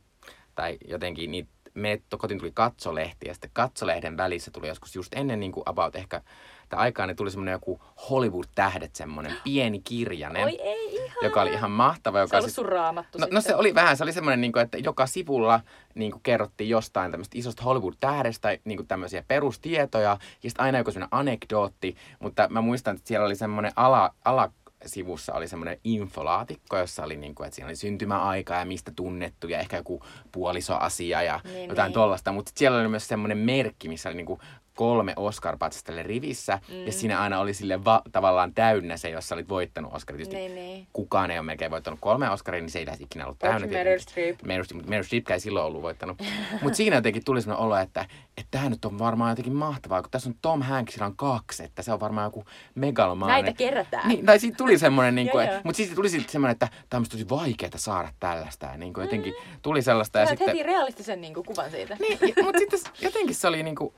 tai jotenkin niitä me kotiin tuli katsolehti, ja sitten katsolehden välissä tuli joskus just ennen niin kuin about ehkä tai aikaan niin tuli semmoinen joku Hollywood-tähdet, semmoinen pieni kirjanen, Oi ei ihan. joka oli ihan mahtava. Se Joka on siis- sun raamattu No, sitten. no se oli vähän, se oli semmoinen, niin että joka sivulla niin kuin kerrottiin jostain tämmöistä isosta Hollywood-tähdestä niin kuin tämmöisiä perustietoja, ja sitten aina joku semmoinen anekdootti, mutta mä muistan, että siellä oli semmoinen ala, ala sivussa oli semmoinen infolaatikko, jossa oli, niin kuin, että siinä oli syntymäaika ja mistä tunnettu ja ehkä joku puolisoasia ja Niin, jotain niin. tollasta. Mutta siellä oli myös semmoinen merkki, missä oli niin kuin kolme oscar tälle rivissä Mm. ja siinä aina oli sille va- tavallaan täynnä se, jos sä olit voittanut Oscarit. Tietysti Niin, niin. kukaan ei ole melkein voittanut kolme Oscaria, niin se ei lähes ikinä ollut täynnä. Meryl Streep. Meryl Streep, mutta Meryl Streep ei silloin ollut voittanut. Mutta siinä jotenkin tuli sellainen olo, että että tämä nyt on varmaan jotenkin mahtavaa, kun tässä on Tom Hanksilla on kaksi, että se on varmaan joku megalomainen. Näitä kerätään. Niin, tai siitä tuli semmoinen, niin joo. mutta siitä tuli sitten semmoinen, että tämä on tosi vaikeaa saada tällaista. Ja niin kuin jotenkin tuli sellaista. Ja Sait sitten, heti realistisen niin kuin, kuvan siitä. niin, mutta sitten jotenkin se oli niinku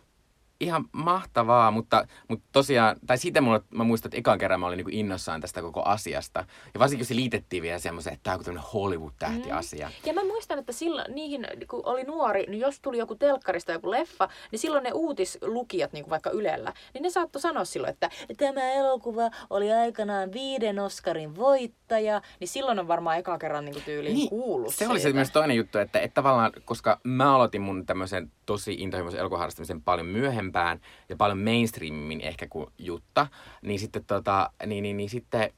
ihan mahtavaa, mutta, mutta tosiaan, tai siitä mulla, mä muistan, että ekan kerran mä olin niinku innossaan tästä koko asiasta. Ja varsinkin se liitettiin vielä semmoiseen, että tämä on tämmöinen Hollywood-tähti-asia. Ja mä muistan, että silloin niihin, kun oli nuori, niin jos tuli joku telkkarista joku leffa, niin silloin ne uutislukijat, niin kuin vaikka Ylellä, niin ne saattoi sanoa silloin, että tämä elokuva oli aikanaan viiden Oscarin voittaja, niin silloin on varmaan eka kerran niin kuin tyyliin niin, kuullut se oli se siitä. myös toinen juttu, että, että tavallaan, koska mä aloitin mun tämmöisen tosi intohimoisen elokuvaharrastamisen paljon myöhempään ja paljon mainstreamimmin ehkä kuin Jutta, niin sitten, tota, niin, niin, niin sitten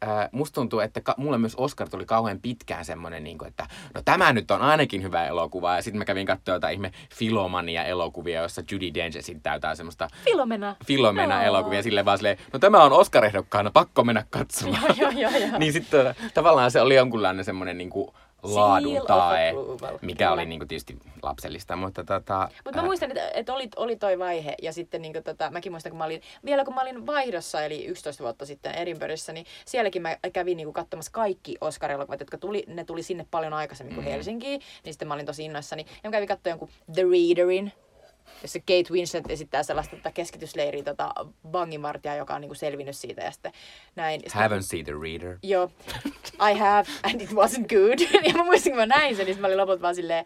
ää, musta tuntuu, että ka- mulle myös Oscar tuli kauhean pitkään semmoinen, niin kuin, että no tämä nyt on ainakin hyvä elokuva. Ja sitten mä kävin katsoa jotain ihme Filomania-elokuvia, jossa Judy Dench esittää jotain semmoista Filomena. Filomena-elokuvia silleen vaan silleen, no tämä on Oscar-ehdokkaana, pakko mennä katsomaan. Joo, joo, joo, joo. niin sitten tavallaan se oli jonkunlainen semmoinen niin kuin laadun tae, mikä oli niin kuin tietysti lapsellista, mutta tota... Mutta mä muistan, että, että oli, oli toi vaihe ja sitten niin tota, mäkin muistan, kun mä olin, vielä kun mä olin vaihdossa, eli 11 vuotta sitten Edinburghissa, niin sielläkin mä kävin niin katsomassa kaikki Oscar-elokuvat, jotka tuli, ne tuli sinne paljon aikaisemmin kuin Mm. Helsinkiin, niin sitten mä olin tosi innoissani. Ja mä kävin katsomaan jonkun The Readerin, jossa Kate Winslet esittää sellaista tota, keskitysleiriä tota, vanginvartijaa, joka on niin kuin selvinnyt siitä ja sitten näin. Haven't seen the reader. Joo, I have, and it wasn't good. ja mä muistin, kun mä näin sen, niin mä olin lopulta vaan silleen,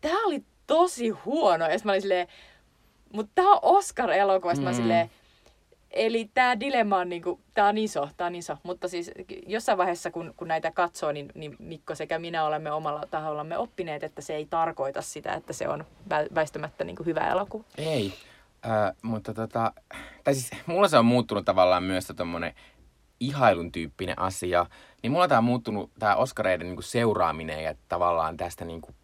tää oli tosi huono. Ja mä olin silleen, mutta tää on Oscar-elokuva. Sit mä olin Mm. silleen, eli tää dilemma on niinku, tää on iso, tää on iso. Mutta siis jossain vaiheessa, kun, kun näitä katsoo, niin, niin Mikko sekä minä olemme omalla tahollamme oppineet, että se ei tarkoita sitä, että se on vä- väistämättä niinku hyvä elokuva. Ei, äh, mutta tota, tai siis mulla se on muuttunut tavallaan myös tommonen ihailun tyyppinen asia. Niin mulla tää on muuttunut tää Oscareiden niinku seuraaminen ja tavallaan tästä niinku,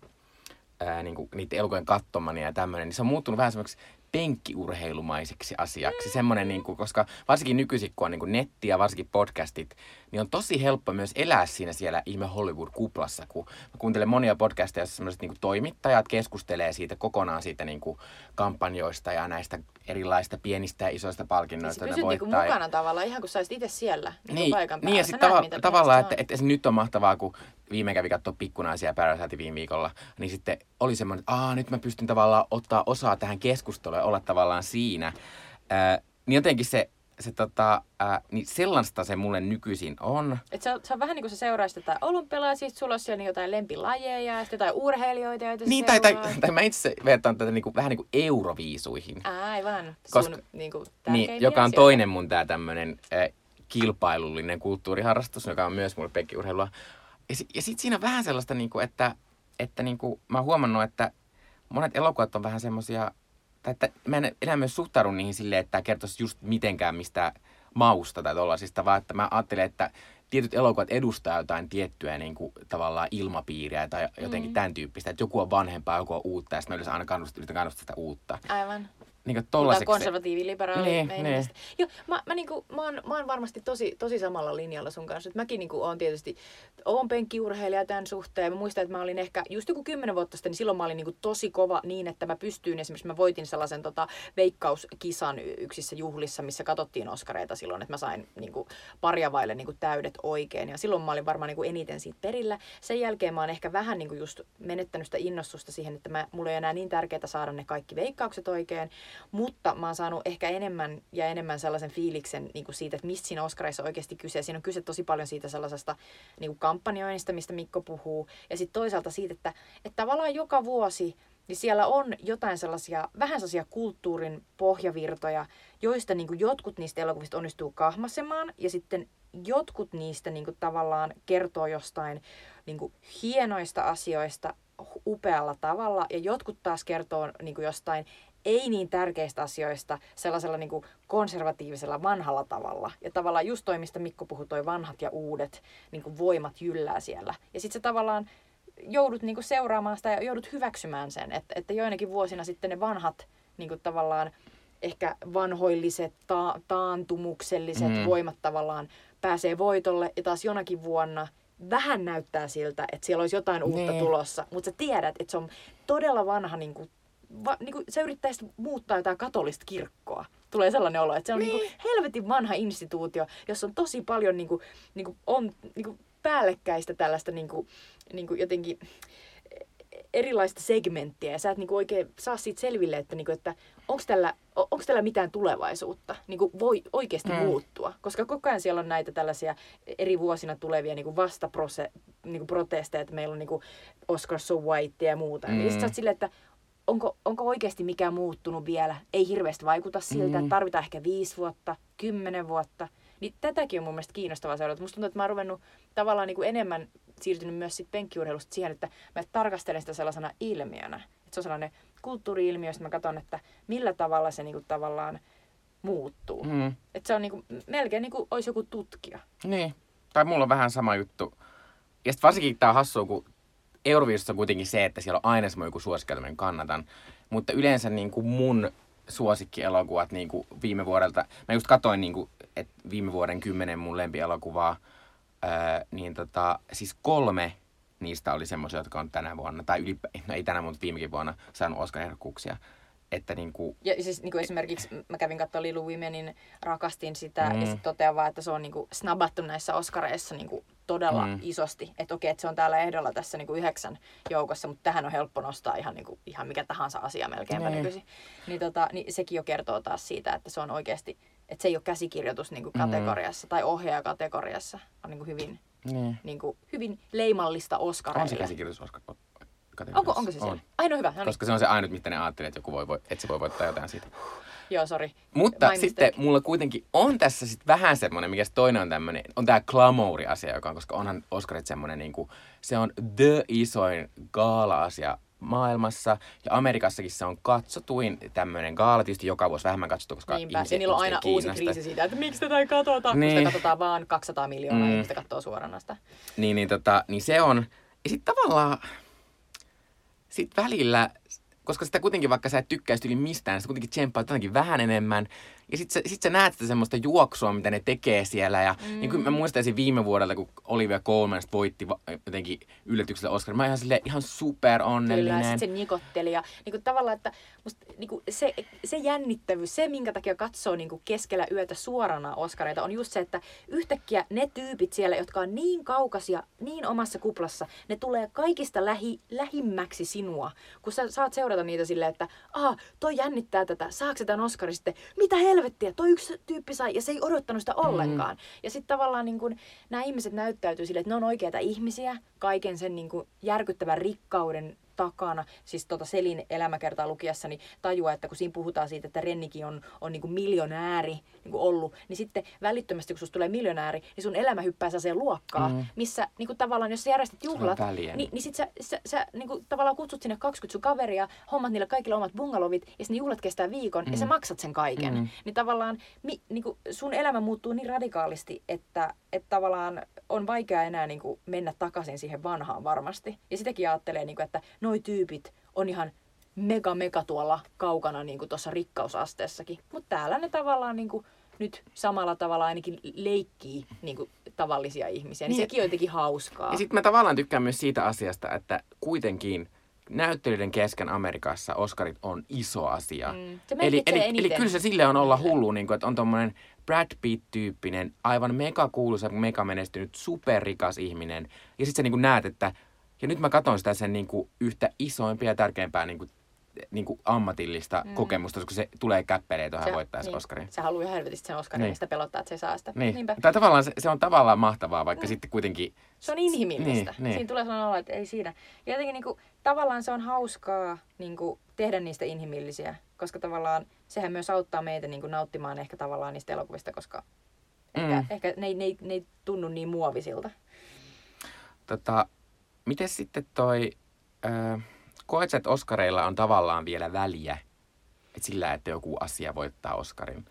ää, niinku, niiden elokuvien katsominen ja tämmöinen, niin se on muuttunut vähän semmoiksi penkkiurheilumaiseksi asiaksi. Semmoinen, niinku, koska varsinkin nykyisin, kun on niinku netti ja varsinkin podcastit, niin on tosi helppo myös elää siinä siellä ihme Hollywood-kuplassa, kun mä kuuntelen monia podcasteja, joissa sellaiset niinku toimittajat keskustelee siitä kokonaan siitä niinku kampanjoista ja näistä erilaisista pienistä ja isoista Siis palkinnoista, pysyt joita niinku voittaa. ja- mukana tavallaan, ihan kun sä itse siellä niin, niin, paikan päällä. niin ja sitten tava- tavallaan, että, on. että, nyt on mahtavaa, kun viime kävi katsoa pikkunaisia Parasite viime viikolla, niin sitten oli semmoinen, että Aa, nyt mä pystyn tavallaan ottaa osaa tähän keskusteluun ja olla tavallaan siinä. Ää, niin jotenkin se, se tota, ää, niin sellaista se mulle nykyisin on. Et se, on, se on vähän niin kuin sä seuraisit jotain olympialaisia, sit sulla on siellä niin jotain lempilajeja ja sitten jotain urheilijoita, joita Niin, tai, tai, tai mä itse vertaan tätä niinku, vähän niin kuin euroviisuihin. Aivan. Sun Koska- niin kuin, Niin, joka on toinen mun tää tämmönen äh, kilpailullinen kulttuuriharrastus, joka on myös mulle penkkiurheilua. Ja, ja sit siinä on vähän sellaista, niinku, että, että niinku, mä oon huomannut, että monet elokuvat on vähän semmosia, tai että mä en enää myös suhtaudu niihin silleen, että tämä kertoisi just mitenkään mistä mausta tai tollasista, vaan että mä ajattelen, että tietyt elokuvat edustaa jotain tiettyä niin kuin, tavallaan ilmapiiriä tai jotenkin Mm. tämän tyyppistä, että joku on vanhempaa, joku on uutta, ja sitten mä yleensä aina kannustan, yritän kannustaa sitä uutta. Aivan. Niin kuin Puhutaan tollaiseksi. konservatiivi, liberaali Niin, meiningistä. Joo, mä, mä, niinku, mä, oon, mä oon varmasti tosi, tosi samalla linjalla sun kanssa. Et mäkin niinku, oon tietysti, oon penkkiurheilija tämän suhteen. Mä muistan, että mä olin ehkä just joku kymmenen vuotta sitten, niin silloin mä olin niinku tosi kova niin, että mä pystyin esimerkiksi, mä voitin sellaisen tota, veikkauskisan yksissä juhlissa, missä katsottiin Oskareita silloin, että mä sain niinku, parjavaille niinku, täydet oikein. Ja silloin mä olin varmaan niinku, eniten siitä perillä. Sen jälkeen mä oon ehkä vähän niinku, just menettänyt sitä innostusta siihen, että mä, mulla ei enää niin tärkeää saada ne kaikki veikkaukset oikein. Mutta mä oon saanut ehkä enemmän ja enemmän sellaisen fiiliksen niin kuin siitä, että mistä siinä Oscarissa oikeasti kyse. Siinä on kyse tosi paljon siitä sellaisesta niin kuin kampanjoinnista, mistä Mikko puhuu. Ja sitten toisaalta siitä, että, että tavallaan joka vuosi niin siellä on jotain sellaisia, vähän sellaisia kulttuurin pohjavirtoja, joista niin kuin jotkut niistä elokuvista onnistuu kahmasemaan, ja sitten jotkut niistä niin kuin tavallaan kertoo jostain niin kuin hienoista asioista upealla tavalla, ja jotkut taas kertoo niin kuin jostain ei niin tärkeistä asioista sellaisella niin kuin konservatiivisella vanhalla tavalla. Ja tavallaan just toi, mistä Mikko puhui, toi vanhat ja uudet niin kuin voimat jyllää siellä. Ja sitten se tavallaan joudut niin kuin seuraamaan sitä ja joudut hyväksymään sen, että, että joinakin vuosina sitten ne vanhat niin kuin tavallaan ehkä vanhoilliset, ta- taantumukselliset mm. voimat tavallaan pääsee voitolle ja taas jonakin vuonna vähän näyttää siltä, että siellä olisi jotain uutta nee. tulossa, mutta sä tiedät, että se on todella vanha, niin kuin, va, niin kuin, se yrittäisi muuttaa jotain katolista kirkkoa. Tulee sellainen olo, että se on niin. Niin kuin helvetin vanha instituutio, jossa on tosi paljon niin kuin, niin kuin, on, niin kuin päällekkäistä tällaista niin kuin, niin kuin jotenkin erilaista segmenttiä ja sä et niinku oikein saa siitä selville, että, niinku, että onko tällä, onko tällä mitään tulevaisuutta, niinku voi oikeasti mm. muuttua. Koska koko ajan siellä on näitä tällaisia eri vuosina tulevia niinku vastaprose, niinku protesteja, että meillä on niinku Oscar So White ja muuta. Mm. Ja sitten sä silleen, että onko, onko oikeasti mikään muuttunut vielä? Ei hirveästi vaikuta siltä, mm. että tarvitaan ehkä viisi vuotta, kymmenen vuotta. Niin tätäkin on mun mielestä kiinnostavaa seurata. Musta tuntuu, että mä oon ruvennut tavallaan niin kuin enemmän siirtynyt myös sit penkkiurheilusta siihen, että mä tarkastelen sitä sellaisena ilmiönä. Että se on sellainen kulttuuri-ilmiö, josta mä katson, että millä tavalla se niinku tavallaan muuttuu. Mm. Että se on niinku, melkein niin kuin olisi joku tutkija. Niin. Tai mulla on vähän sama juttu. Ja sitten varsinkin tämä hassu, kun Euroviisussa on kuitenkin se, että siellä on aina semmoinen joku suosikki, kannatan. Mutta yleensä niin kuin mun suosikkielokuvat niin kuin viime vuodelta, mä just katoin niin kuin, että viime vuoden kymmenen mun lempielokuvaa, Öö, niin tota, siis kolme niistä oli semmoisia, jotka on tänä vuonna, tai yli, no ei tänä, mutta viimekin vuonna saanut Oscar-ehdokkuuksia. Että niin kuin... Ja siis niin kuin esimerkiksi mä kävin katsomaan Lilu Womenin, rakastin sitä, mm. ja sitten totean vaan, että se on niin kuin snabattu näissä Oscareissa niin kuin todella mm. isosti. Että okei, että se on täällä ehdolla tässä niin kuin yhdeksän joukossa, mutta tähän on helppo nostaa ihan, niin kuin, ihan mikä tahansa asia melkeinpä niin. nykyisin. Niin, tota, niin sekin jo kertoo taas siitä, että se on oikeasti että se ei ole käsikirjoitus niin kuin mm. kategoriassa mm. tai ohjaajakategoriassa, on niin kuin hyvin, niin. Niin kuin, hyvin leimallista Oscarille. On se käsikirjoitus Oscar Onko, onko se siellä? On. Ainoa hyvä. No niin. Koska se on se ainut, mitä ne ajattelee, että, joku voi, että se voi voittaa jotain siitä. Joo, sori. Mutta My sitten mistake. mulla kuitenkin on tässä sitten vähän semmoinen, mikä toinen on tämmöinen, on tämä glamour-asia, joka on, koska onhan Oscarit semmoinen, niin kuin, se on the isoin gaala-asia maailmassa. Ja Amerikassakin se on katsotuin tämmöinen gaala, tietysti joka vuosi vähemmän katsottu, koska Niinpä. ihmiset niillä on aina uusi kriisi siitä, että miksi tätä ei katsota, niin. kun sitä katsotaan vaan 200 miljoonaa mm. ihmistä katsoo suorana sitä. Niin, niin, tota, niin se on. Ja sitten tavallaan, sitten välillä koska sitä kuitenkin, vaikka sä et tykkäisi yli mistään, sä kuitenkin tsemppaat jotenkin vähän enemmän. Ja sit sä, sit sä näet sitä semmoista juoksua, mitä ne tekee siellä. Ja mm. niin kuin mä muistaisin viime vuodelta, kun Olivia Colman voitti jotenkin yllätyksellä Oscar. Mä ihan silleen ihan super onnellinen. Kyllä, sit se nikotteli. Ja niin kuin tavallaan, että musta, niin kuin se, se jännittävyys, se minkä takia katsoo niin kuin keskellä yötä suorana Oscareita, on just se, että yhtäkkiä ne tyypit siellä, jotka on niin kaukaisia, niin omassa kuplassa, ne tulee kaikista lähi, lähimmäksi sinua. Kun sä saat seurata niitä silleen, että ah, toi jännittää tätä, saako se tämän Oscarin sitten? Mitä helvettiä, toi yksi tyyppi sai ja se ei odottanut sitä ollenkaan. Mm. Ja sitten tavallaan niin kun, nämä ihmiset näyttäytyy sille, että ne on oikeita ihmisiä kaiken sen niin kun, järkyttävän rikkauden takana, siis tota Selin elämäkertaa lukiessa, niin tajua, että kun siinä puhutaan siitä, että Rennikin on, on niin miljonääri niin kuin ollut, niin sitten välittömästi, kun susta tulee miljonääri, niin sun elämä hyppää sellaiseen luokkaan, mm. missä niin kuin tavallaan, jos sä järjestät juhlat, niin, niin sitten sä, sä, sä niin kuin, tavallaan kutsut sinne 20 sun kaveria, hommat niille kaikille omat bungalovit, ja sitten juhlat kestää viikon, mm. ja sä mm. maksat sen kaiken. Mm. Niin tavallaan mi, niin kuin sun elämä muuttuu niin radikaalisti, että, että tavallaan on vaikea enää niin kuin mennä takaisin siihen vanhaan varmasti. Ja sitäkin ajattelee, niin kuin, että noi tyypit on ihan mega mega tuolla kaukana niin kuin tuossa rikkausasteessakin. Mutta täällä ne tavallaan niin kuin, nyt samalla tavalla ainakin leikkii niin kuin, tavallisia ihmisiä. Niin, niin sekin on jotenkin hauskaa. Ja sitten mä tavallaan tykkään myös siitä asiasta, että kuitenkin näyttelyiden kesken Amerikassa Oscarit on iso asia. Mm. Eli, eli, eli kyllä se sille on olla hullu, niin kuin, että on tuommoinen Brad Pitt-tyyppinen, aivan mega kuuluisa, mega menestynyt, superrikas ihminen. Ja sitten sä niin kuin näet, että ja nyt mä katson sitä sen niin kuin yhtä isoimpia ja tärkeimpää niin kuin niin kuin ammatillista mm. kokemusta, koska se tulee käppeleen tuohon Se- voittaisi niin. Oscarin. Se haluaa ihan helvetisti sen Oscarin, Niin. ja sitä pelottaa, että se saa sitä. Niin. Niinpä. Tai tavallaan se, se on tavallaan mahtavaa, vaikka sitten kuitenkin... Se on inhimillistä. Niin, niin. Siinä tulee sellainen olo, että ei siinä. Ja jotenkin niin kuin, tavallaan se on hauskaa niin kuin, tehdä niistä inhimillisiä, koska tavallaan sehän myös auttaa meitä niin kuin, nauttimaan ehkä tavallaan niistä elokuvista, koska ehkä, Mm. mm. ehkä ne, ne, ne ei tunnu niin muovisilta. Tota, miten sitten toi... Ö, koet että Oscareilla on tavallaan vielä väliä et sillä, että joku asia voittaa Oscarin?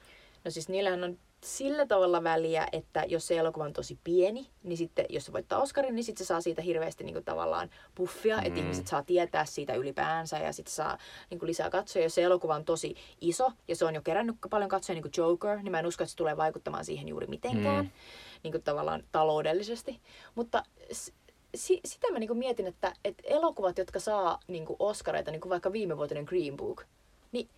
No siis niillähän on sillä tavalla väliä, että jos se elokuva on tosi pieni, niin sitten jos se voittaa Oscarin, niin sitten se saa siitä hirveästi niin kuin, tavallaan puffia, mm. että ihmiset saa tietää siitä ylipäänsä ja sitten saa niin kuin, lisää katsoja. Jos se elokuva on tosi iso ja se on jo kerännyt paljon katsoja, niin kuin Joker, niin mä en usko, että se tulee vaikuttamaan siihen juuri mitenkään, Mm. niin kuin, tavallaan taloudellisesti. Mutta si- sitä mä niin kuin, mietin, että, että elokuvat, jotka saa niin kuin, Oscareita, niin kuin vaikka viimevuotinen Green Book, niin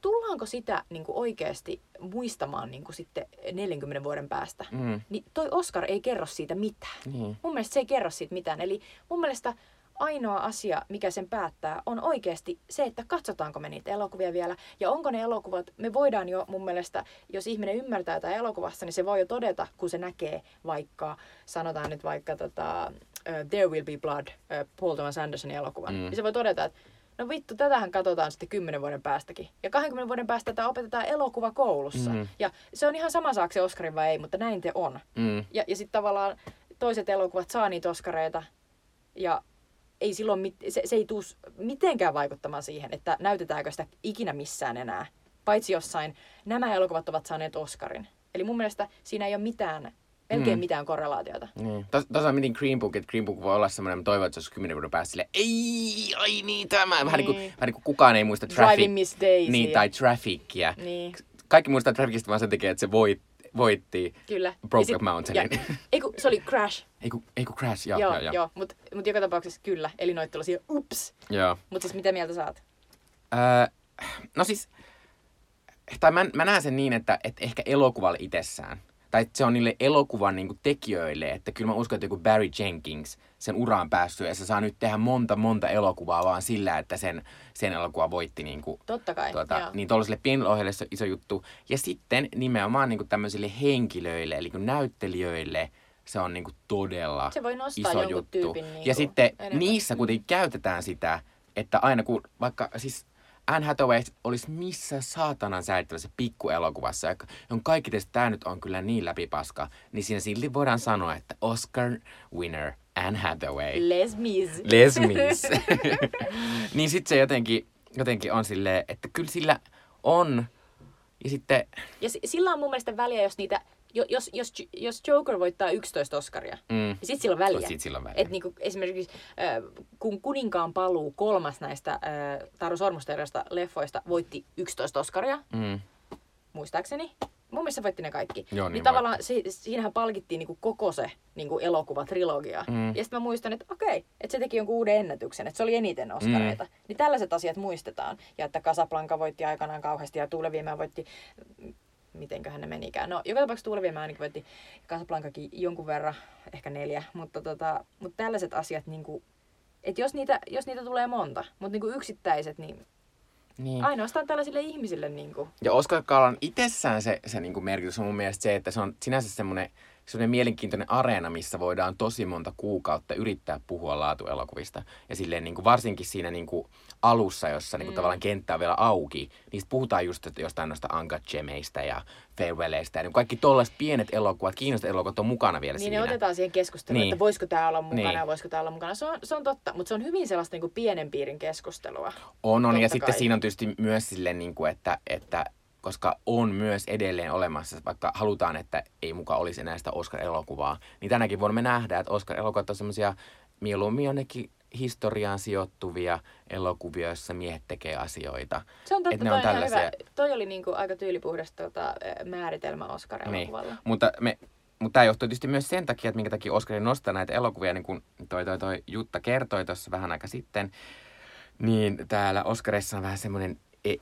tullaanko sitä niin kuin oikeasti muistamaan niin kuin sitten 40 vuoden päästä? Mm. Niin toi Oscar ei kerro siitä mitään. Niin. Mun mielestä se ei kerro siitä mitään. Eli mun mielestä ainoa asia, mikä sen päättää, on oikeasti se, että katsotaanko me niitä elokuvia vielä. Ja onko ne elokuvat, me voidaan jo mun mielestä, jos ihminen ymmärtää jotain elokuvassa, niin se voi jo todeta, kun se näkee vaikka, sanotaan nyt vaikka tota, uh, There Will Be Blood, uh, Paul Thomas Andersonin elokuvan. Mm. Niin se voi todeta, että no vittu, tätähän katsotaan sitten kymmenen vuoden päästäkin. Ja 20 vuoden päästä tätä opetetaan elokuvakoulussa. Mm. Ja se on ihan sama saako se Oscarin vai ei, mutta näin te on. Mm. Ja, ja sitten tavallaan toiset elokuvat saa niitä oskareita ja ei silloin, mit, se, se ei tule mitenkään vaikuttamaan siihen, että näytetäänkö sitä ikinä missään enää. Paitsi jossain, nämä elokuvat ovat saaneet Oscarin. Eli mun mielestä siinä ei ole mitään, melkein Mm. mitään korrelaatiota. Niin. Tos, tuossa mietin Green Book, että Green Book voi olla semmoinen, mä toivon, että se olisi kymmenen vuoden päästä silleen, ei, ai niin tämä. Vähän niin kuin, Niin. vähän niin kuin kukaan ei muista Traffic. Driving Miss Daisy. Niin, tai Trafficia. Niin, Kaikki muistaa Trafficista vaan sen takia, että se voit, voitti kyllä. Brokeback Mountainin. Ja, ei kun, se oli Crash. Ei kun, ei kun Crash, joo, joo, joo, joo. joo. Mutta mut joka tapauksessa kyllä. Eli noit tällaisia ups. joo. Mutta siis mitä mieltä saat? Öö, no siis, tai mä, mä näen sen niin, että, että ehkä elokuvalle itsessään, tai se on niille elokuvan niin tekijöille, että kyllä mä uskon, että joku Barry Jenkins, sen uraan päässyt, ja se saa nyt tehdä monta, monta elokuvaa vaan sillä, että sen, sen elokuva voitti niin kuin, Totta kai. tuota, joo. niin tuollaiselle pienelle ohjelmalle se on iso juttu. Ja sitten nimenomaan niin kuin tämmöisille henkilöille, eli kuin näyttelijöille, se on niin kuin todella Se voi nostaa iso juttu. tyypin niin ja kuin sitten enemmän. niissä kuitenkin käytetään sitä, että aina kun vaikka siis Anne Hathaway olisi missä saatanan säädettävässä pikkuelokuvassa, on kaikki teistä, tämä nyt on kyllä niin läpipaska, niin siinä silti voidaan sanoa, että Oscar winner Anne Hathaway. Les Mis. Les Mis. niin sitten se jotenkin, jotenkin on silleen, että kyllä sillä on. Ja sitten, Ja si- sillä on mun mielestä väliä, jos niitä, jos, jos, jos Joker voittaa 11 Oscaria, mm, niin sit sillä on väliä. sit sillä on väliä. Et niinku esimerkiksi äh, kun Kuninkaan paluu kolmas näistä äh, Taru Sormusterjasta leffoista voitti 11 Oscaria, mm, muistaakseni. Mun mielestä voitti ne kaikki. Joo, niin niin tavallaan si- siinähän palkittiin niinku koko se niinku elokuvatrilogia. Mm. Ja sitten mä muistan, että okei, että se teki jonkun uuden ennätyksen, että se oli eniten Oscareita. Niin tällaiset asiat muistetaan. Ja että Casablanca voitti aikanaan kauheasti ja Tuule voitti, mitenköhän ne menikään. No, joka tapauksessa Tuule Viemään ainakin voitti Casablancakin jonkun verran, ehkä neljä. Mutta, tota, mutta tällaiset asiat, niinku, että jos niitä, jos niitä tulee monta, mutta niinku yksittäiset, niin niin. ainoastaan tällaisille ihmisille niinku, Ja Oscar Kaalan itsessään se, se niin kuin merkitys on mun mielestä se, että se on sinänsä semmoinen, semmoinen mielenkiintoinen areena, missä voidaan tosi monta kuukautta yrittää puhua laatuelokuvista. Ja silleen niin kuin varsinkin siinä niin kuin alussa, jossa niin kuin Mm. tavallaan kenttä on vielä auki, niistä puhutaan just jostain noista Uncut Gemeistä ja Farewellista. Ja niin kaikki tollaiset pienet elokuvat, kiinnostavat elokuvat on mukana vielä Niin siinä. ne otetaan siihen keskusteluun, Niin. että voisiko tämä olla mukana Niin. ja voisiko tämä olla mukana. Se on, se on totta, mutta se on hyvin sellaista niin kuin pienen piirin keskustelua. On, on. Ja Totta sitten kai. siinä on tietysti myös silleen, niin kuin, että, että koska on myös edelleen olemassa, vaikka halutaan, että ei mukaan olisi enää sitä Oscar-elokuvaa, niin tänäkin vuonna me nähdään, että Oscar-elokuvat on semmoisia mieluummin jonnekin historiaan sijoittuvia elokuvia, joissa miehet tekee asioita. Se on totta, Et ne toi, on tällaisia- hyvä. toi oli niin kuin aika tyylipuhdas tota, eh, määritelmä Oscar-elokuvalle. Niin. Mutta, me, mutta tämä johtuu tietysti myös sen takia, että minkä takia Oscar nostaa näitä elokuvia, niin kuin toi, toi, toi Jutta kertoi tuossa vähän aika sitten, niin täällä Oscarissa on vähän semmoinen e-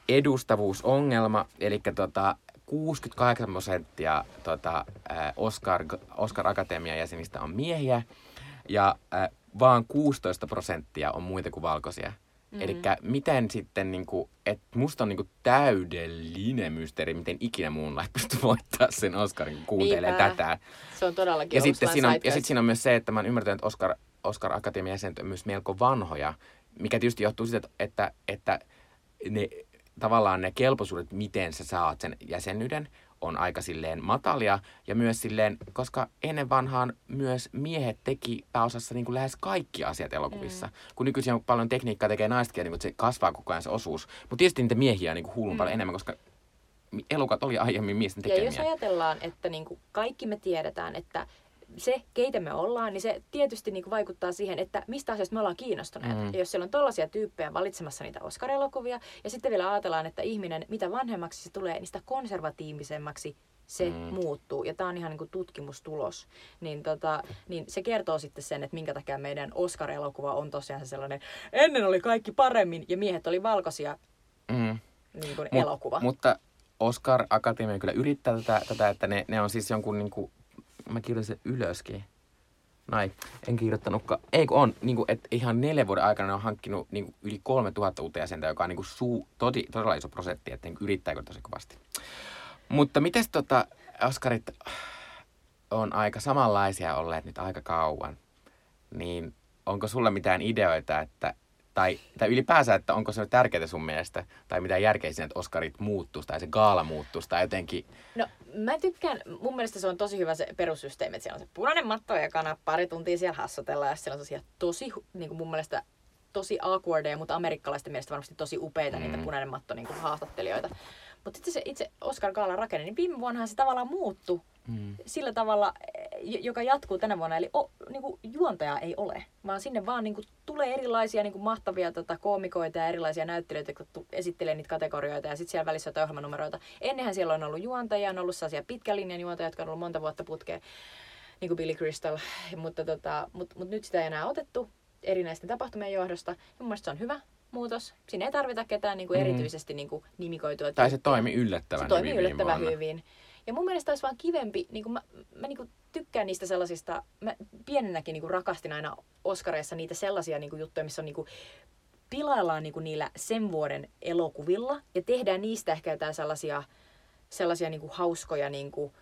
edustavuusongelma, eli tota, 68 prosenttia tota, Oscar, Oscar Akatemian jäsenistä on miehiä, ja ää, vaan 16 prosenttia on muita kuin valkoisia. Mm. Eli miten sitten, niin kuin, että musta on niin kuin täydellinen mysteeri, miten ikinä Moonlight pystyy voittaa sen Oscarin, kun kuuntelee Niinpä. tätä. Se on todellakin Ja sitten, siinä on, ja sitten siinä on myös se, että mä oon ymmärtänyt, että Oscar, Oscar Akatemian jäsenet on myös melko vanhoja, mikä tietysti johtuu siitä, että, että ne, tavallaan ne kelpoisuudet, miten sä saat sen jäsenyyden, on aika silleen matalia. Ja myös silleen, koska ennen vanhaan myös miehet teki pääosassa niin kuin lähes kaikki asiat elokuvissa. Mm. Kun nykyisin on paljon tekniikkaa, tekee naisetkin, ja niin kuin, että se kasvaa koko ajan se osuus. Mutta tietysti niitä miehiä on niin kuin hullun mm. paljon enemmän, koska elokuvat oli aiemmin miesten Ja tekemiä. jos ajatellaan, että niin kuin kaikki me tiedetään, että se, keitä me ollaan, niin se tietysti niin kuin vaikuttaa siihen, että mistä asioista me ollaan kiinnostuneet. Mm. Mm. Ja jos siellä on tollaisia tyyppejä valitsemassa niitä Oscar-elokuvia, ja sitten vielä ajatellaan, että ihminen, mitä vanhemmaksi se tulee, niin sitä konservatiivisemmaksi se Mm. muuttuu. Ja tämä on ihan niin kuin tutkimustulos. Niin, tota, niin se kertoo sitten sen, että minkä takia meidän Oscar-elokuva on tosiaan se sellainen, ennen oli kaikki paremmin, ja miehet oli valkoisia Mm. niin kuin Mut- elokuva. Mutta Oscar Akatemia kyllä yrittää tätä, tätä että ne, ne on siis jonkun niinku, mä kirjoitin sen ylöskin. Näin, en kirjoittanutkaan. Ei kun on, niinku, että ihan neljän vuoden aikana ne on hankkinut niinku, yli 3000 uutta jäsentä, joka on niinku, suu, todi, todella iso prosentti, että niinku, yrittääkö tosi kovasti. Mutta miten tota, Oscarit on aika samanlaisia olleet nyt aika kauan, niin onko sulla mitään ideoita, että tai, tai ylipäänsä, että onko se tärkeää sun mielestä, tai mitä järkeä siinä, että Oscarit muuttuisi, tai se gaala muuttuisi, tai jotenkin, No mä tykkään, mun mielestä se on tosi hyvä se perussysteemi, että siellä on se punainen matto ja kana pari tuntia siellä hassotellaan ja siellä on tosiaan tosi, niin kuin mun mielestä tosi awkwardeja, mutta amerikkalaisten mielestä varmasti tosi upeita mm. niitä punainen matto niin kuin haastattelijoita. Mutta sitten se itse Oscar Gaalan rakenne, niin viime vuonnahan se tavallaan muuttui mm, sillä tavalla, joka jatkuu tänä vuonna. Eli o, niin kuin juontajaa ei ole, vaan sinne vaan niin kuin, tulee erilaisia niin kuin mahtavia tota, koomikoita ja erilaisia näyttelijöitä, jotka tu- esittelee niitä kategorioita ja sitten siellä välissä jotain ohjelmanumeroita. Ennenhän siellä on ollut juontajia, on ollut sellaisia pitkän linjan juontajia, jotka on ollut monta vuotta putkeen, niin kuin Billy Crystal, mutta tota, mut, mut nyt sitä ei enää otettu erinäisten tapahtumien johdosta. Ja mun mielestä se on hyvä muutos. Siinä ei tarvita ketään niin kuin Mm. erityisesti niin kuin nimikoitua. tai se toimi yllättävän Se toimii hyvin yllättävän vuonna. hyvin. Ja mun mielestä olisi vaan kivempi, niin kuin mä, mä niin kuin tykkään niistä sellaisista, mä pienenäkin niin kuin rakastin aina Oscareissa niitä sellaisia niin kuin juttuja, missä on niin kuin, pilaillaan niin kuin niillä sen vuoden elokuvilla ja tehdään niistä ehkä jotain sellaisia, sellaisia niin kuin hauskoja niin kuin,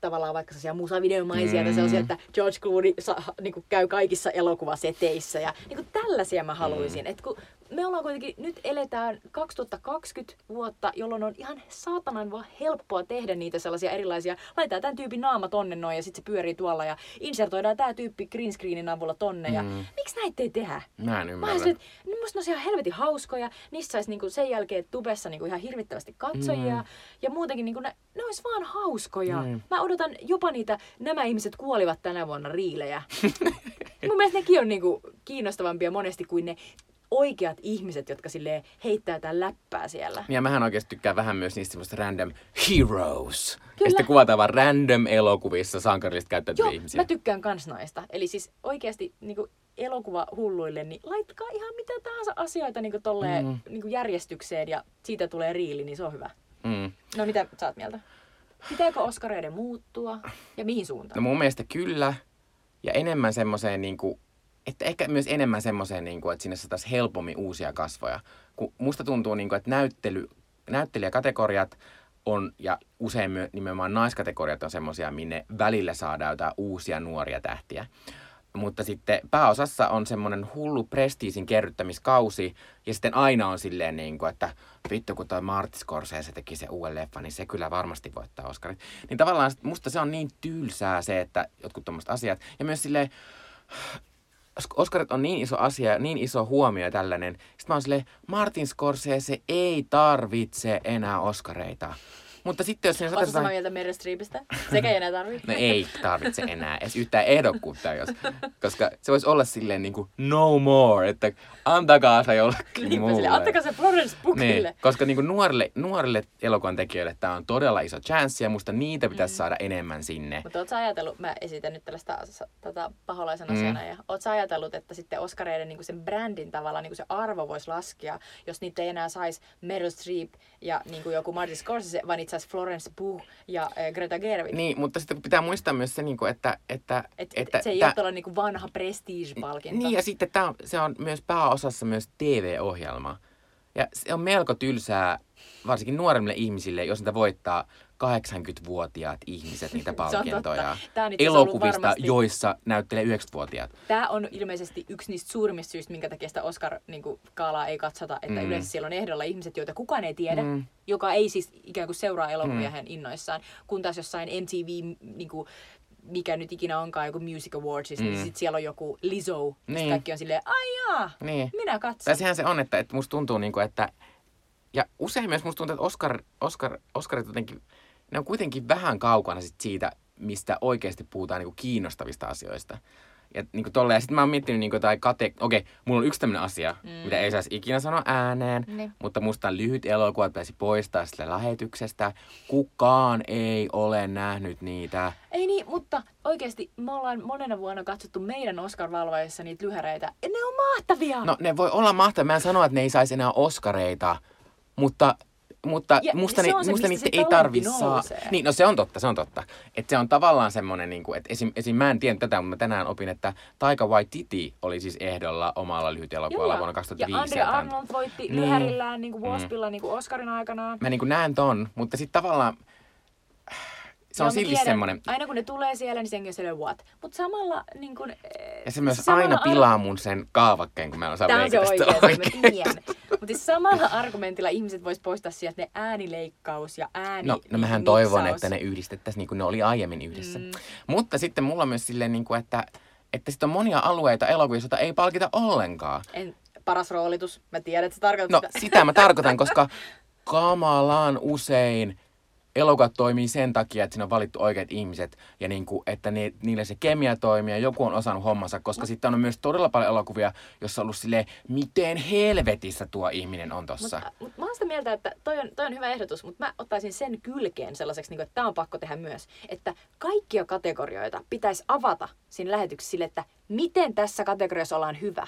tavallaan vaikka sellaisia musavideomaisia mm. tai sellaisia, että George Clooney sa, niin kuin käy kaikissa elokuvaseteissä ja niin kuin tällaisia mä haluaisin. Mm. Et kun me ollaan kuitenkin, nyt eletään 2020 vuotta, jolloin on ihan saatanan vaan helppoa tehdä niitä sellaisia erilaisia, laitetaan tämän tyypin naama tonne noin ja sitten se pyörii tuolla ja insertoidaan tämä tyyppi green screenin avulla tonne ja Mm. miksi näitä ei tehdä? Mä en Mä ymmärrä. ajattelin, että niin musta ne olisi ihan helvetin hauskoja. Niistä saisi niinku sen jälkeen tubessa niinku ihan hirvittävästi katsojia. Mm. Ja muutenkin niinku ne, ne olisi vaan hauskoja. Mm. Mä odotan jopa niitä Nämä ihmiset kuolivat tänä vuonna riilejä. Mun mielestä nekin on niinku kiinnostavampia monesti kuin ne oikeat ihmiset, jotka sille heittää jotain läppää siellä. Ja mähän oikeasti tykkään vähän myös niistä semmoista random heroes. Ja Kyllä. sitten kuvataan vaan random elokuvissa sankarillisesti käyttäytyviä Joo, ihmisiä. mä tykkään kans noista. Eli siis oikeasti niinku elokuvahulluille, niin laittakaa ihan mitä tahansa asioita niinku tolleen, Mm. mm. niinku järjestykseen ja siitä tulee riili, niin se on hyvä. mm. No mitä sä oot mieltä? Pitääkö Oskareiden muuttua ja mihin No suuntaan? mun mielestä kyllä. Ja enemmän semmoiseen niinku, että ehkä myös enemmän semmoiseen, niinku, että sinne saataisiin helpommin uusia kasvoja. Kun musta tuntuu, niinku, että näyttely, näyttelijäkategoriat on, ja usein myö, nimenomaan naiskategoriat on semmoisia, minne välillä saadaan jotain uusia nuoria tähtiä. Mutta sitten pääosassa on semmoinen hullu prestiisin kerryttämiskausi, ja sitten aina on silleen, niin kuin, että vittu kun toi Martin Scorsese teki se uuden leffa, niin se kyllä varmasti voittaa Oscarit. Niin tavallaan musta se on niin tylsää se, että jotkut tuommoiset asiat, ja myös silleen, Oscarit on niin iso asia, niin iso huomio ja tällainen. Sitten mä oon silleen, Martin Scorsese ei tarvitse enää Oscareita. Mutta sitten jos Oletko saataisiin samaa mieltä Meryl Streepistä? Sekä ei enää tarvii. No ei tarvitse enää edes yhtään ehdokkuutta, jos, koska se voisi olla silleen niin kuin no more, että antakaa se jollekin Niinpä muulle. sille, antakaa se Florence Pughille. Niin, koska niin kuin nuorille, nuorille elokuvan tekijöille tämä on todella iso chanssi ja musta niitä pitäisi mm. saada enemmän sinne. Mutta oot sä ajatellut, mä esitän nyt tällaista tota, paholaisen Mm. asiana, ja oot sä ajatellut, että sitten Oscareiden niin sen brändin tavalla niin se arvo voisi laskea, jos niitä ei enää saisi Meryl Streep ja niin kuin joku Martin Scorsese, vaan niitä voittaisi Florence Pugh ja äh, Greta Gerwig. Niin, mutta sitten pitää muistaa myös se, niin kuin, että, että, Et, että et se ei tää- ole niin vanha prestige-palkinto. Niin, ja sitten tää, on- se on myös pääosassa myös TV-ohjelma. Ja se on melko tylsää, varsinkin nuoremmille ihmisille, jos niitä voittaa 80-vuotiaat ihmiset niitä palkintoja. Elokuvista, varmasti- joissa näyttelee 90-vuotiaat. Tämä on ilmeisesti yksi niistä suurimmista syistä, minkä takia sitä Oscar-kaalaa ei katsota, että Mm. yleensä siellä on ehdolla ihmiset, joita kukaan ei tiedä, Mm. joka ei siis ikään kuin seuraa elokuvia mm. innoissaan, kun taas jossain MTV, niin kuin, mikä nyt ikinä onkaan, joku Music Awardsissa, mm. Mm. niin sit siellä on joku Lizzo, niin. Niin. kaikki on silleen, ai jaa, Niin. minä katson. Tai sehän se on, että, että musta tuntuu niin kuin, että... Ja usein myös musta tuntuu, että Oscar, Oscar, Oscarit jotenkin, ne on kuitenkin vähän kaukana sit siitä, mistä oikeasti puhutaan niin kuin kiinnostavista asioista. Ja niin kuin tolleen. Ja sitten mä oon miettinyt niin kuin jotain kate... Okei, mulla on yksi tämmöinen asia, mm. mitä ei saisi ikinä sanoa ääneen. Niin. Mutta musta on lyhyt elokuva, että pitäisi poistaa sille lähetyksestä. Kukaan ei ole nähnyt niitä. Ei niin, mutta oikeasti me ollaan monena vuonna katsottu meidän Oscar-valvojissa niitä lyhäreitä, ja ne on mahtavia! No ne voi olla mahtavia. Mä en sano, että ne ei saisi enää Oskareita, mutta, mutta Ja musta, ni, se, musta niitä ei tarvi saa. Niin, no se on totta, se on totta. Että se on tavallaan semmoinen, niin kuin, että esim, esim, mä en tiedä tätä, mutta mä tänään opin, että Taika Waititi oli siis ehdolla omalla lyhytelokuvalla vuonna 2005. Ja Andrea sieltä. Arnold voitti Niin. lyhärillään niin kuin Waspilla niin kuin Oscarin aikanaan. Mä niin kuin näen ton, mutta sitten tavallaan se on Joo, silti semmoinen, Aina kun ne tulee siellä, niin senkin on silleen what. Mutta samalla niin kuin, ja se myös samalla aina pilaa mun sen kaavakkeen, kun mä en osaa Tämä on se oikein, mä tiedän. Mutta siis samalla argumentilla ihmiset vois poistaa sieltä ne äänileikkaus ja ääni No, no mähän miksaus. toivon, että ne yhdistettäisiin niin kuin ne oli aiemmin yhdessä. Mm. Mutta sitten mulla on myös silleen, niin kuin, että, että sitten on monia alueita elokuvissa, joita ei palkita ollenkaan. En, paras roolitus. Mä tiedän, että sä tarkoitat No sitä. sitä mä tarkoitan, koska kamalaan usein elokuvat toimii sen takia, että siinä on valittu oikeat ihmiset ja niin kuin, että ne, niille se kemia toimii ja joku on osannut hommansa, koska sitten on myös todella paljon elokuvia, jossa on ollut silleen, miten helvetissä tuo ihminen on tossa. Mutta mut mä oon sitä mieltä, että toi on, toi on hyvä ehdotus, mutta mä ottaisin sen kylkeen sellaiseksi, niin että tämä on pakko tehdä myös, että kaikkia kategorioita pitäisi avata siinä lähetyksessä sille, että miten tässä kategoriassa ollaan hyvä.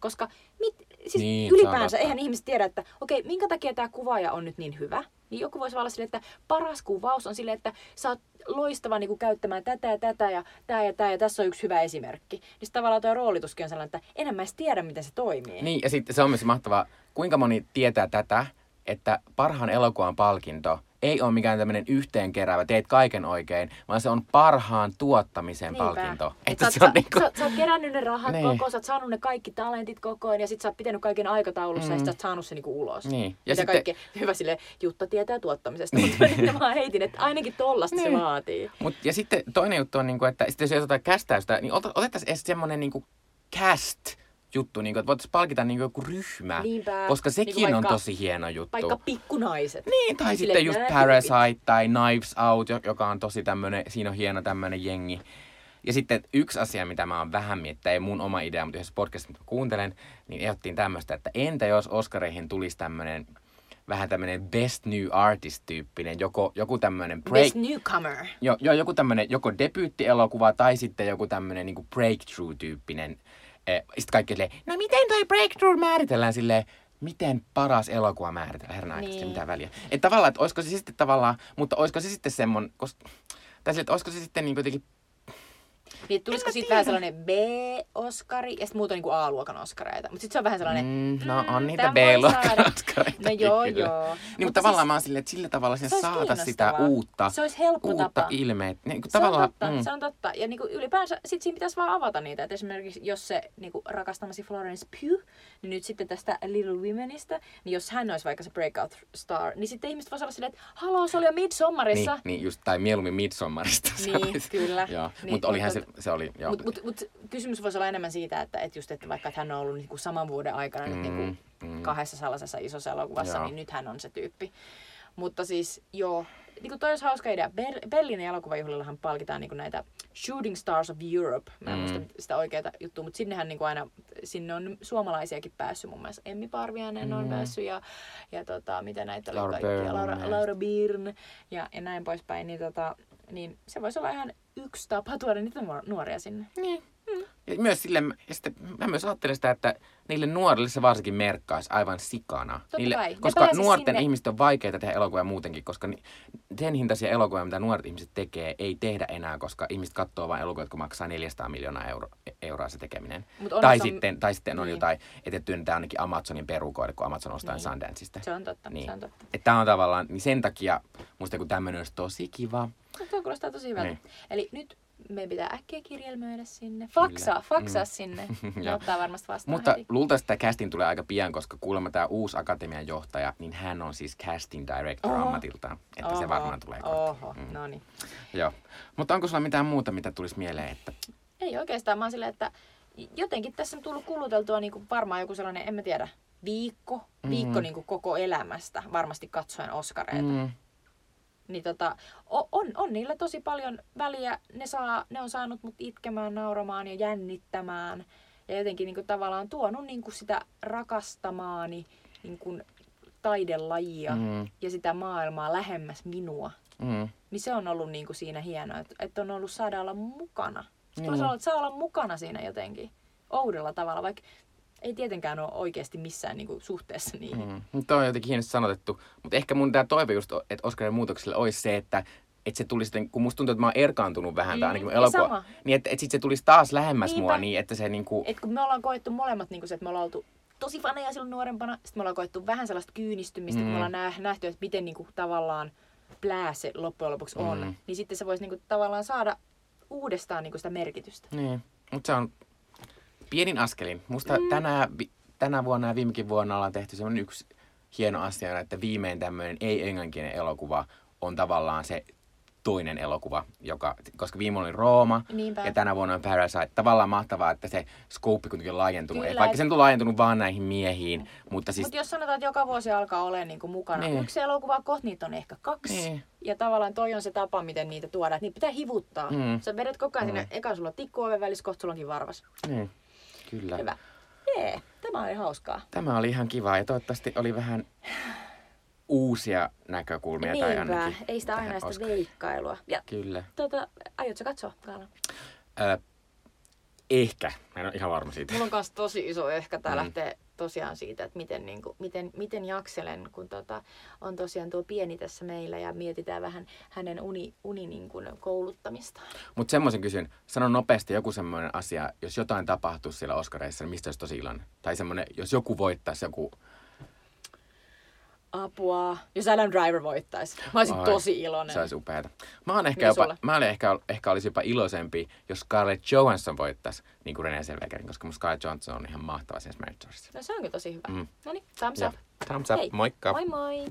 Koska mit, siis Niin, ylipäänsä eihän ihmiset tiedä, että okei, minkä takia tämä kuvaaja on nyt niin hyvä. Niin joku voisi olla silleen, että paras kuvaus on silleen, että sä oot loistava niin kuin käyttämään tätä ja tätä ja tää ja tää ja tässä on yksi hyvä esimerkki. Niin tavallaan tuo roolituskin on sellainen, että enhän mä edes tiedä, miten se toimii. Niin, ja sitten se on myös mahtavaa, kuinka moni tietää tätä, että parhaan elokuvan palkinto ei ole mikään tämmöinen yhteenkerävä, teet kaiken oikein, vaan se on parhaan tuottamisen Niinpä. palkinto. Et Että sä, se on sä, niinku, sä, sä oot kerännyt ne rahat Niin. niin. koko, sä oot saanut ne kaikki talentit kokoon ja sit sä oot pitänyt kaiken aikataulussa mm. ja sit sä oot saanut se niinku ulos. Niin. Ja Ja sitten- kaikki, hyvä sille Jutta tietää tuottamisesta, mutta nyt mä vaan heitin, että ainakin tollasta Niin. se vaatii. Mut, ja sitten toinen juttu on, niinku, että sitten jos oteta kästäystä, niin otettaisiin edes semmoinen niinku cast juttu, niinku, että voitaisiin palkita niinku joku ryhmä. Niinpä. Koska sekin Niinku on vaikka- tosi hieno juttu. Vaikka pikkunaiset. Niin, tai Silleen, sitten just Parasite tai Knives Out, jo- joka on tosi tämmönen, siinä on hieno tämmönen jengi. Ja sitten yksi asia, mitä mä oon vähän miettinyt, ei mun oma idea, mutta yhdessä podcastissa, mitä kuuntelen, niin ehdottiin tämmöistä, että entä jos Oscareihin tulisi tämmönen vähän tämmönen Best New Artist-tyyppinen, joko, joku tämmönen break, Best newcomer. jo, jo, joku tämmönen joko debyyttielokuva tai sitten joku tämmönen niinku breakthrough-tyyppinen. Eh, sitten kaikki silleen, no miten toi breakthrough määritellään silleen, miten paras elokuva määritellään, herran niin. Mitä väliä. Että tavallaan, että olisiko se sitten tavallaan, mutta olisiko se sitten semmonen, koska, tai sille, että olisiko se sitten niin jotenkin, Niin tulisiko siitä vähän sellainen B-oskari ja sitten muut on niinku A-luokan oskareita. Mutta sitten se on vähän sellainen, mm, no on mm, niitä B-luokan saada. Oscareita. No joo, kyllä. joo. Niin, mutta Mutta tavallaan siis- mä oon silleen, että sillä tavalla sinne Se olisi saata sitä uutta, Se olisi helppo uutta tapa. ilmeet. Niin, kuin Se on tavallaan, totta, mm. se on totta. Ja niinku ylipäänsä sit siinä pitäisi vaan avata niitä. Et esimerkiksi jos se niinku rakastamasi Florence Pugh, niin nyt sitten tästä Little Womenista, niin jos hän olisi vaikka se breakout star, niin sitten ihmiset voisivat olla silleen, että haloo, se oli jo Midsommarissa. Niin, niin just, tai mieluummin Midsommarista. Niin, olisi. kyllä. Joo, Niin, mutta olihan se, mutta- se oli, joo. Mutta mut, mut, kysymys voisi olla enemmän siitä, että, että, just, että vaikka että hän on ollut niinku saman vuoden aikana nyt Mm, niinku mm. kahdessa sellaisessa isossa elokuvassa, Joo. niin nyt hän on se tyyppi. Mutta siis joo, niin kuin toi olisi hauska idea. Ber- Berliinin elokuvajuhlillahan palkitaan niin näitä Shooting Stars of Europe. Mä en Mm. muista sitä oikeaa juttua, mutta sinnehän niin aina, sinne on suomalaisiakin päässyt. Mun mielestä Emmi Parviainen on Mm. päässyt ja, ja tota, mitä näitä oli Laura kaikkia. Mun Laura. Laura Byrne ja, ja näin poispäin. Niin, tota, niin se voisi olla ihan yksi tapa tuoda niitä nuor- nuoria sinne. Niin. Ja myös sille, ja sitten mä myös ajattelen sitä, että niille nuorille se varsinkin merkkaisi aivan sikana. Totta niille, kai. Koska nuorten sinne- ihmisten on vaikeaa tehdä elokuvia muutenkin, koska ni, sen hintaisia elokuvia, mitä nuoret ihmiset tekee, ei tehdä enää, koska ihmiset katsoo vain elokuvia, jotka maksaa 400 miljoonaa euro, euroa se tekeminen. Tai, on- sitten, tai sitten on Niin. jotain, että työnnetään ainakin Amazonin perukoille, kun Amazon ostaa Niin. niin. Sundanceista. Se on totta, Niin. se on totta. Että tämä on tavallaan, niin sen takia musta kun tämmöinen olisi tosi kiva. No, tuo kuulostaa tosi hyvältä. Niin. Eli nyt meidän pitää äkkiä kirjelmöidä sinne. Faksaa, faksaa Mm. sinne. Ne Joo. ottaa varmasti vastaan Mutta heti. luultavasti tämä casting tulee aika pian, koska kuulemma tämä uusi akatemian johtaja, niin hän on siis casting director Oho. ammatiltaan. Että se varmaan tulee kohta. Oho, Mm. no niin. Joo. Mutta onko sulla mitään muuta, mitä tulisi mieleen? Että... Ei oikeastaan, mä oon silleen, että jotenkin tässä on tullut kuluteltua niin kuin varmaan joku sellainen, en mä tiedä, viikko, viikko Mhm. niin kuin koko elämästä, varmasti katsoen Oscareita. Mm, Niin tota, on, on niillä tosi paljon väliä. Ne, saa, ne on saanut mut itkemään, nauramaan ja jännittämään. Ja jotenkin niin kuin, tavallaan tuonut niin kuin, sitä rakastamaani niin kuin, taidelajia mm, ja sitä maailmaa lähemmäs minua. mm. Niin se on ollut niin kuin, siinä hienoa, että, että on ollut saada olla mukana. Niin. Toisaalta että saa olla mukana siinä jotenkin oudolla tavalla, vaikka ei tietenkään ole oikeasti missään niin kuin, suhteessa niihin. Mm. Nyt on jotenkin hienosti sanotettu. Mutta ehkä mun tämä toive just, että Oscarin muutokselle olisi se, että että se tulisi sitten, kun musta tuntuu, että mä oon erkaantunut vähän, Mm, tai ainakin mun niin elokuva, sama. niin että, että sit se tulisi taas lähemmäs Niinpä. mua, niin että se niinku, Et kun me ollaan koettu molemmat niin se, että me ollaan oltu tosi faneja silloin nuorempana, sitten me ollaan koettu vähän sellaista kyynistymistä, mm. kun me Mm. ollaan nä- nähty, että miten niin kuin, tavallaan plää se loppujen lopuksi on, Mm. niin sitten se voisi niin kuin, tavallaan saada uudestaan niin kuin, sitä merkitystä. Niin, mutta se on pienin askelin. Musta mm. tänä, tänä vuonna ja viimekin vuonna ollaan tehty semmoinen yksi hieno asia, että viimein tämmöinen ei-englanninkielinen elokuva on tavallaan se toinen elokuva, joka, koska viime oli Rooma Niinpä. ja tänä vuonna on Parasite. Tavallaan mahtavaa, että se scope kuitenkin on laajentunut. Kyllä, vaikka et- se nyt on laajentunut vaan näihin miehiin, mutta siis... Mutta jos sanotaan, että joka vuosi alkaa olemaan niin kuin mukana Niin. yksi elokuva, kohta niitä on ehkä kaksi. Niin. Ja tavallaan toi on se tapa, miten niitä tuodaan. Niitä pitää hivuttaa. Mm. Sä vedät koko ajan Mm. sinne, eka sulla on tikku oven välissä, kohta sulla onkin varvas. Niin, kyllä. Hyvä. Jee, tämä oli hauskaa. Tämä oli ihan kiva ja toivottavasti oli vähän uusia näkökulmia tai Niinpä, ainakin ei sitä aina sitä Oscar- veikkailua. Ja Kyllä. tota, aiotko katsoa Kaala? Ö, ehkä. Mä en ole ihan varma siitä. Mulla on kanssa tosi iso ehkä tää Mm. lähtee tosiaan siitä, että miten, niin kuin, miten, miten jakselen, kun tota, on tosiaan tuo pieni tässä meillä ja mietitään vähän hänen uni, uni niin kuin, kouluttamista. Mutta semmoisen kysyn. Sano nopeasti joku semmoinen asia, jos jotain tapahtuisi siellä Oscareissa, niin mistä olisi tosi iloinen? Tai semmoinen, jos joku voittaisi joku... Apua. Jos Adam Driver voittaisi. Mä olisin Ai, tosi iloinen. Se olisi upeata. Mä, oon ehkä jopa, sulle? mä olen ehkä, ehkä olisi jopa iloisempi, jos Scarlett Johansson voittaisi, niin kuin Renée Zellwegerin, koska mun Scarlett Johansson on ihan mahtava siinä. No se onkin tosi hyvä. Mm. No niin, thumbs up. thumbs up, Hei, moikka! Moi moi!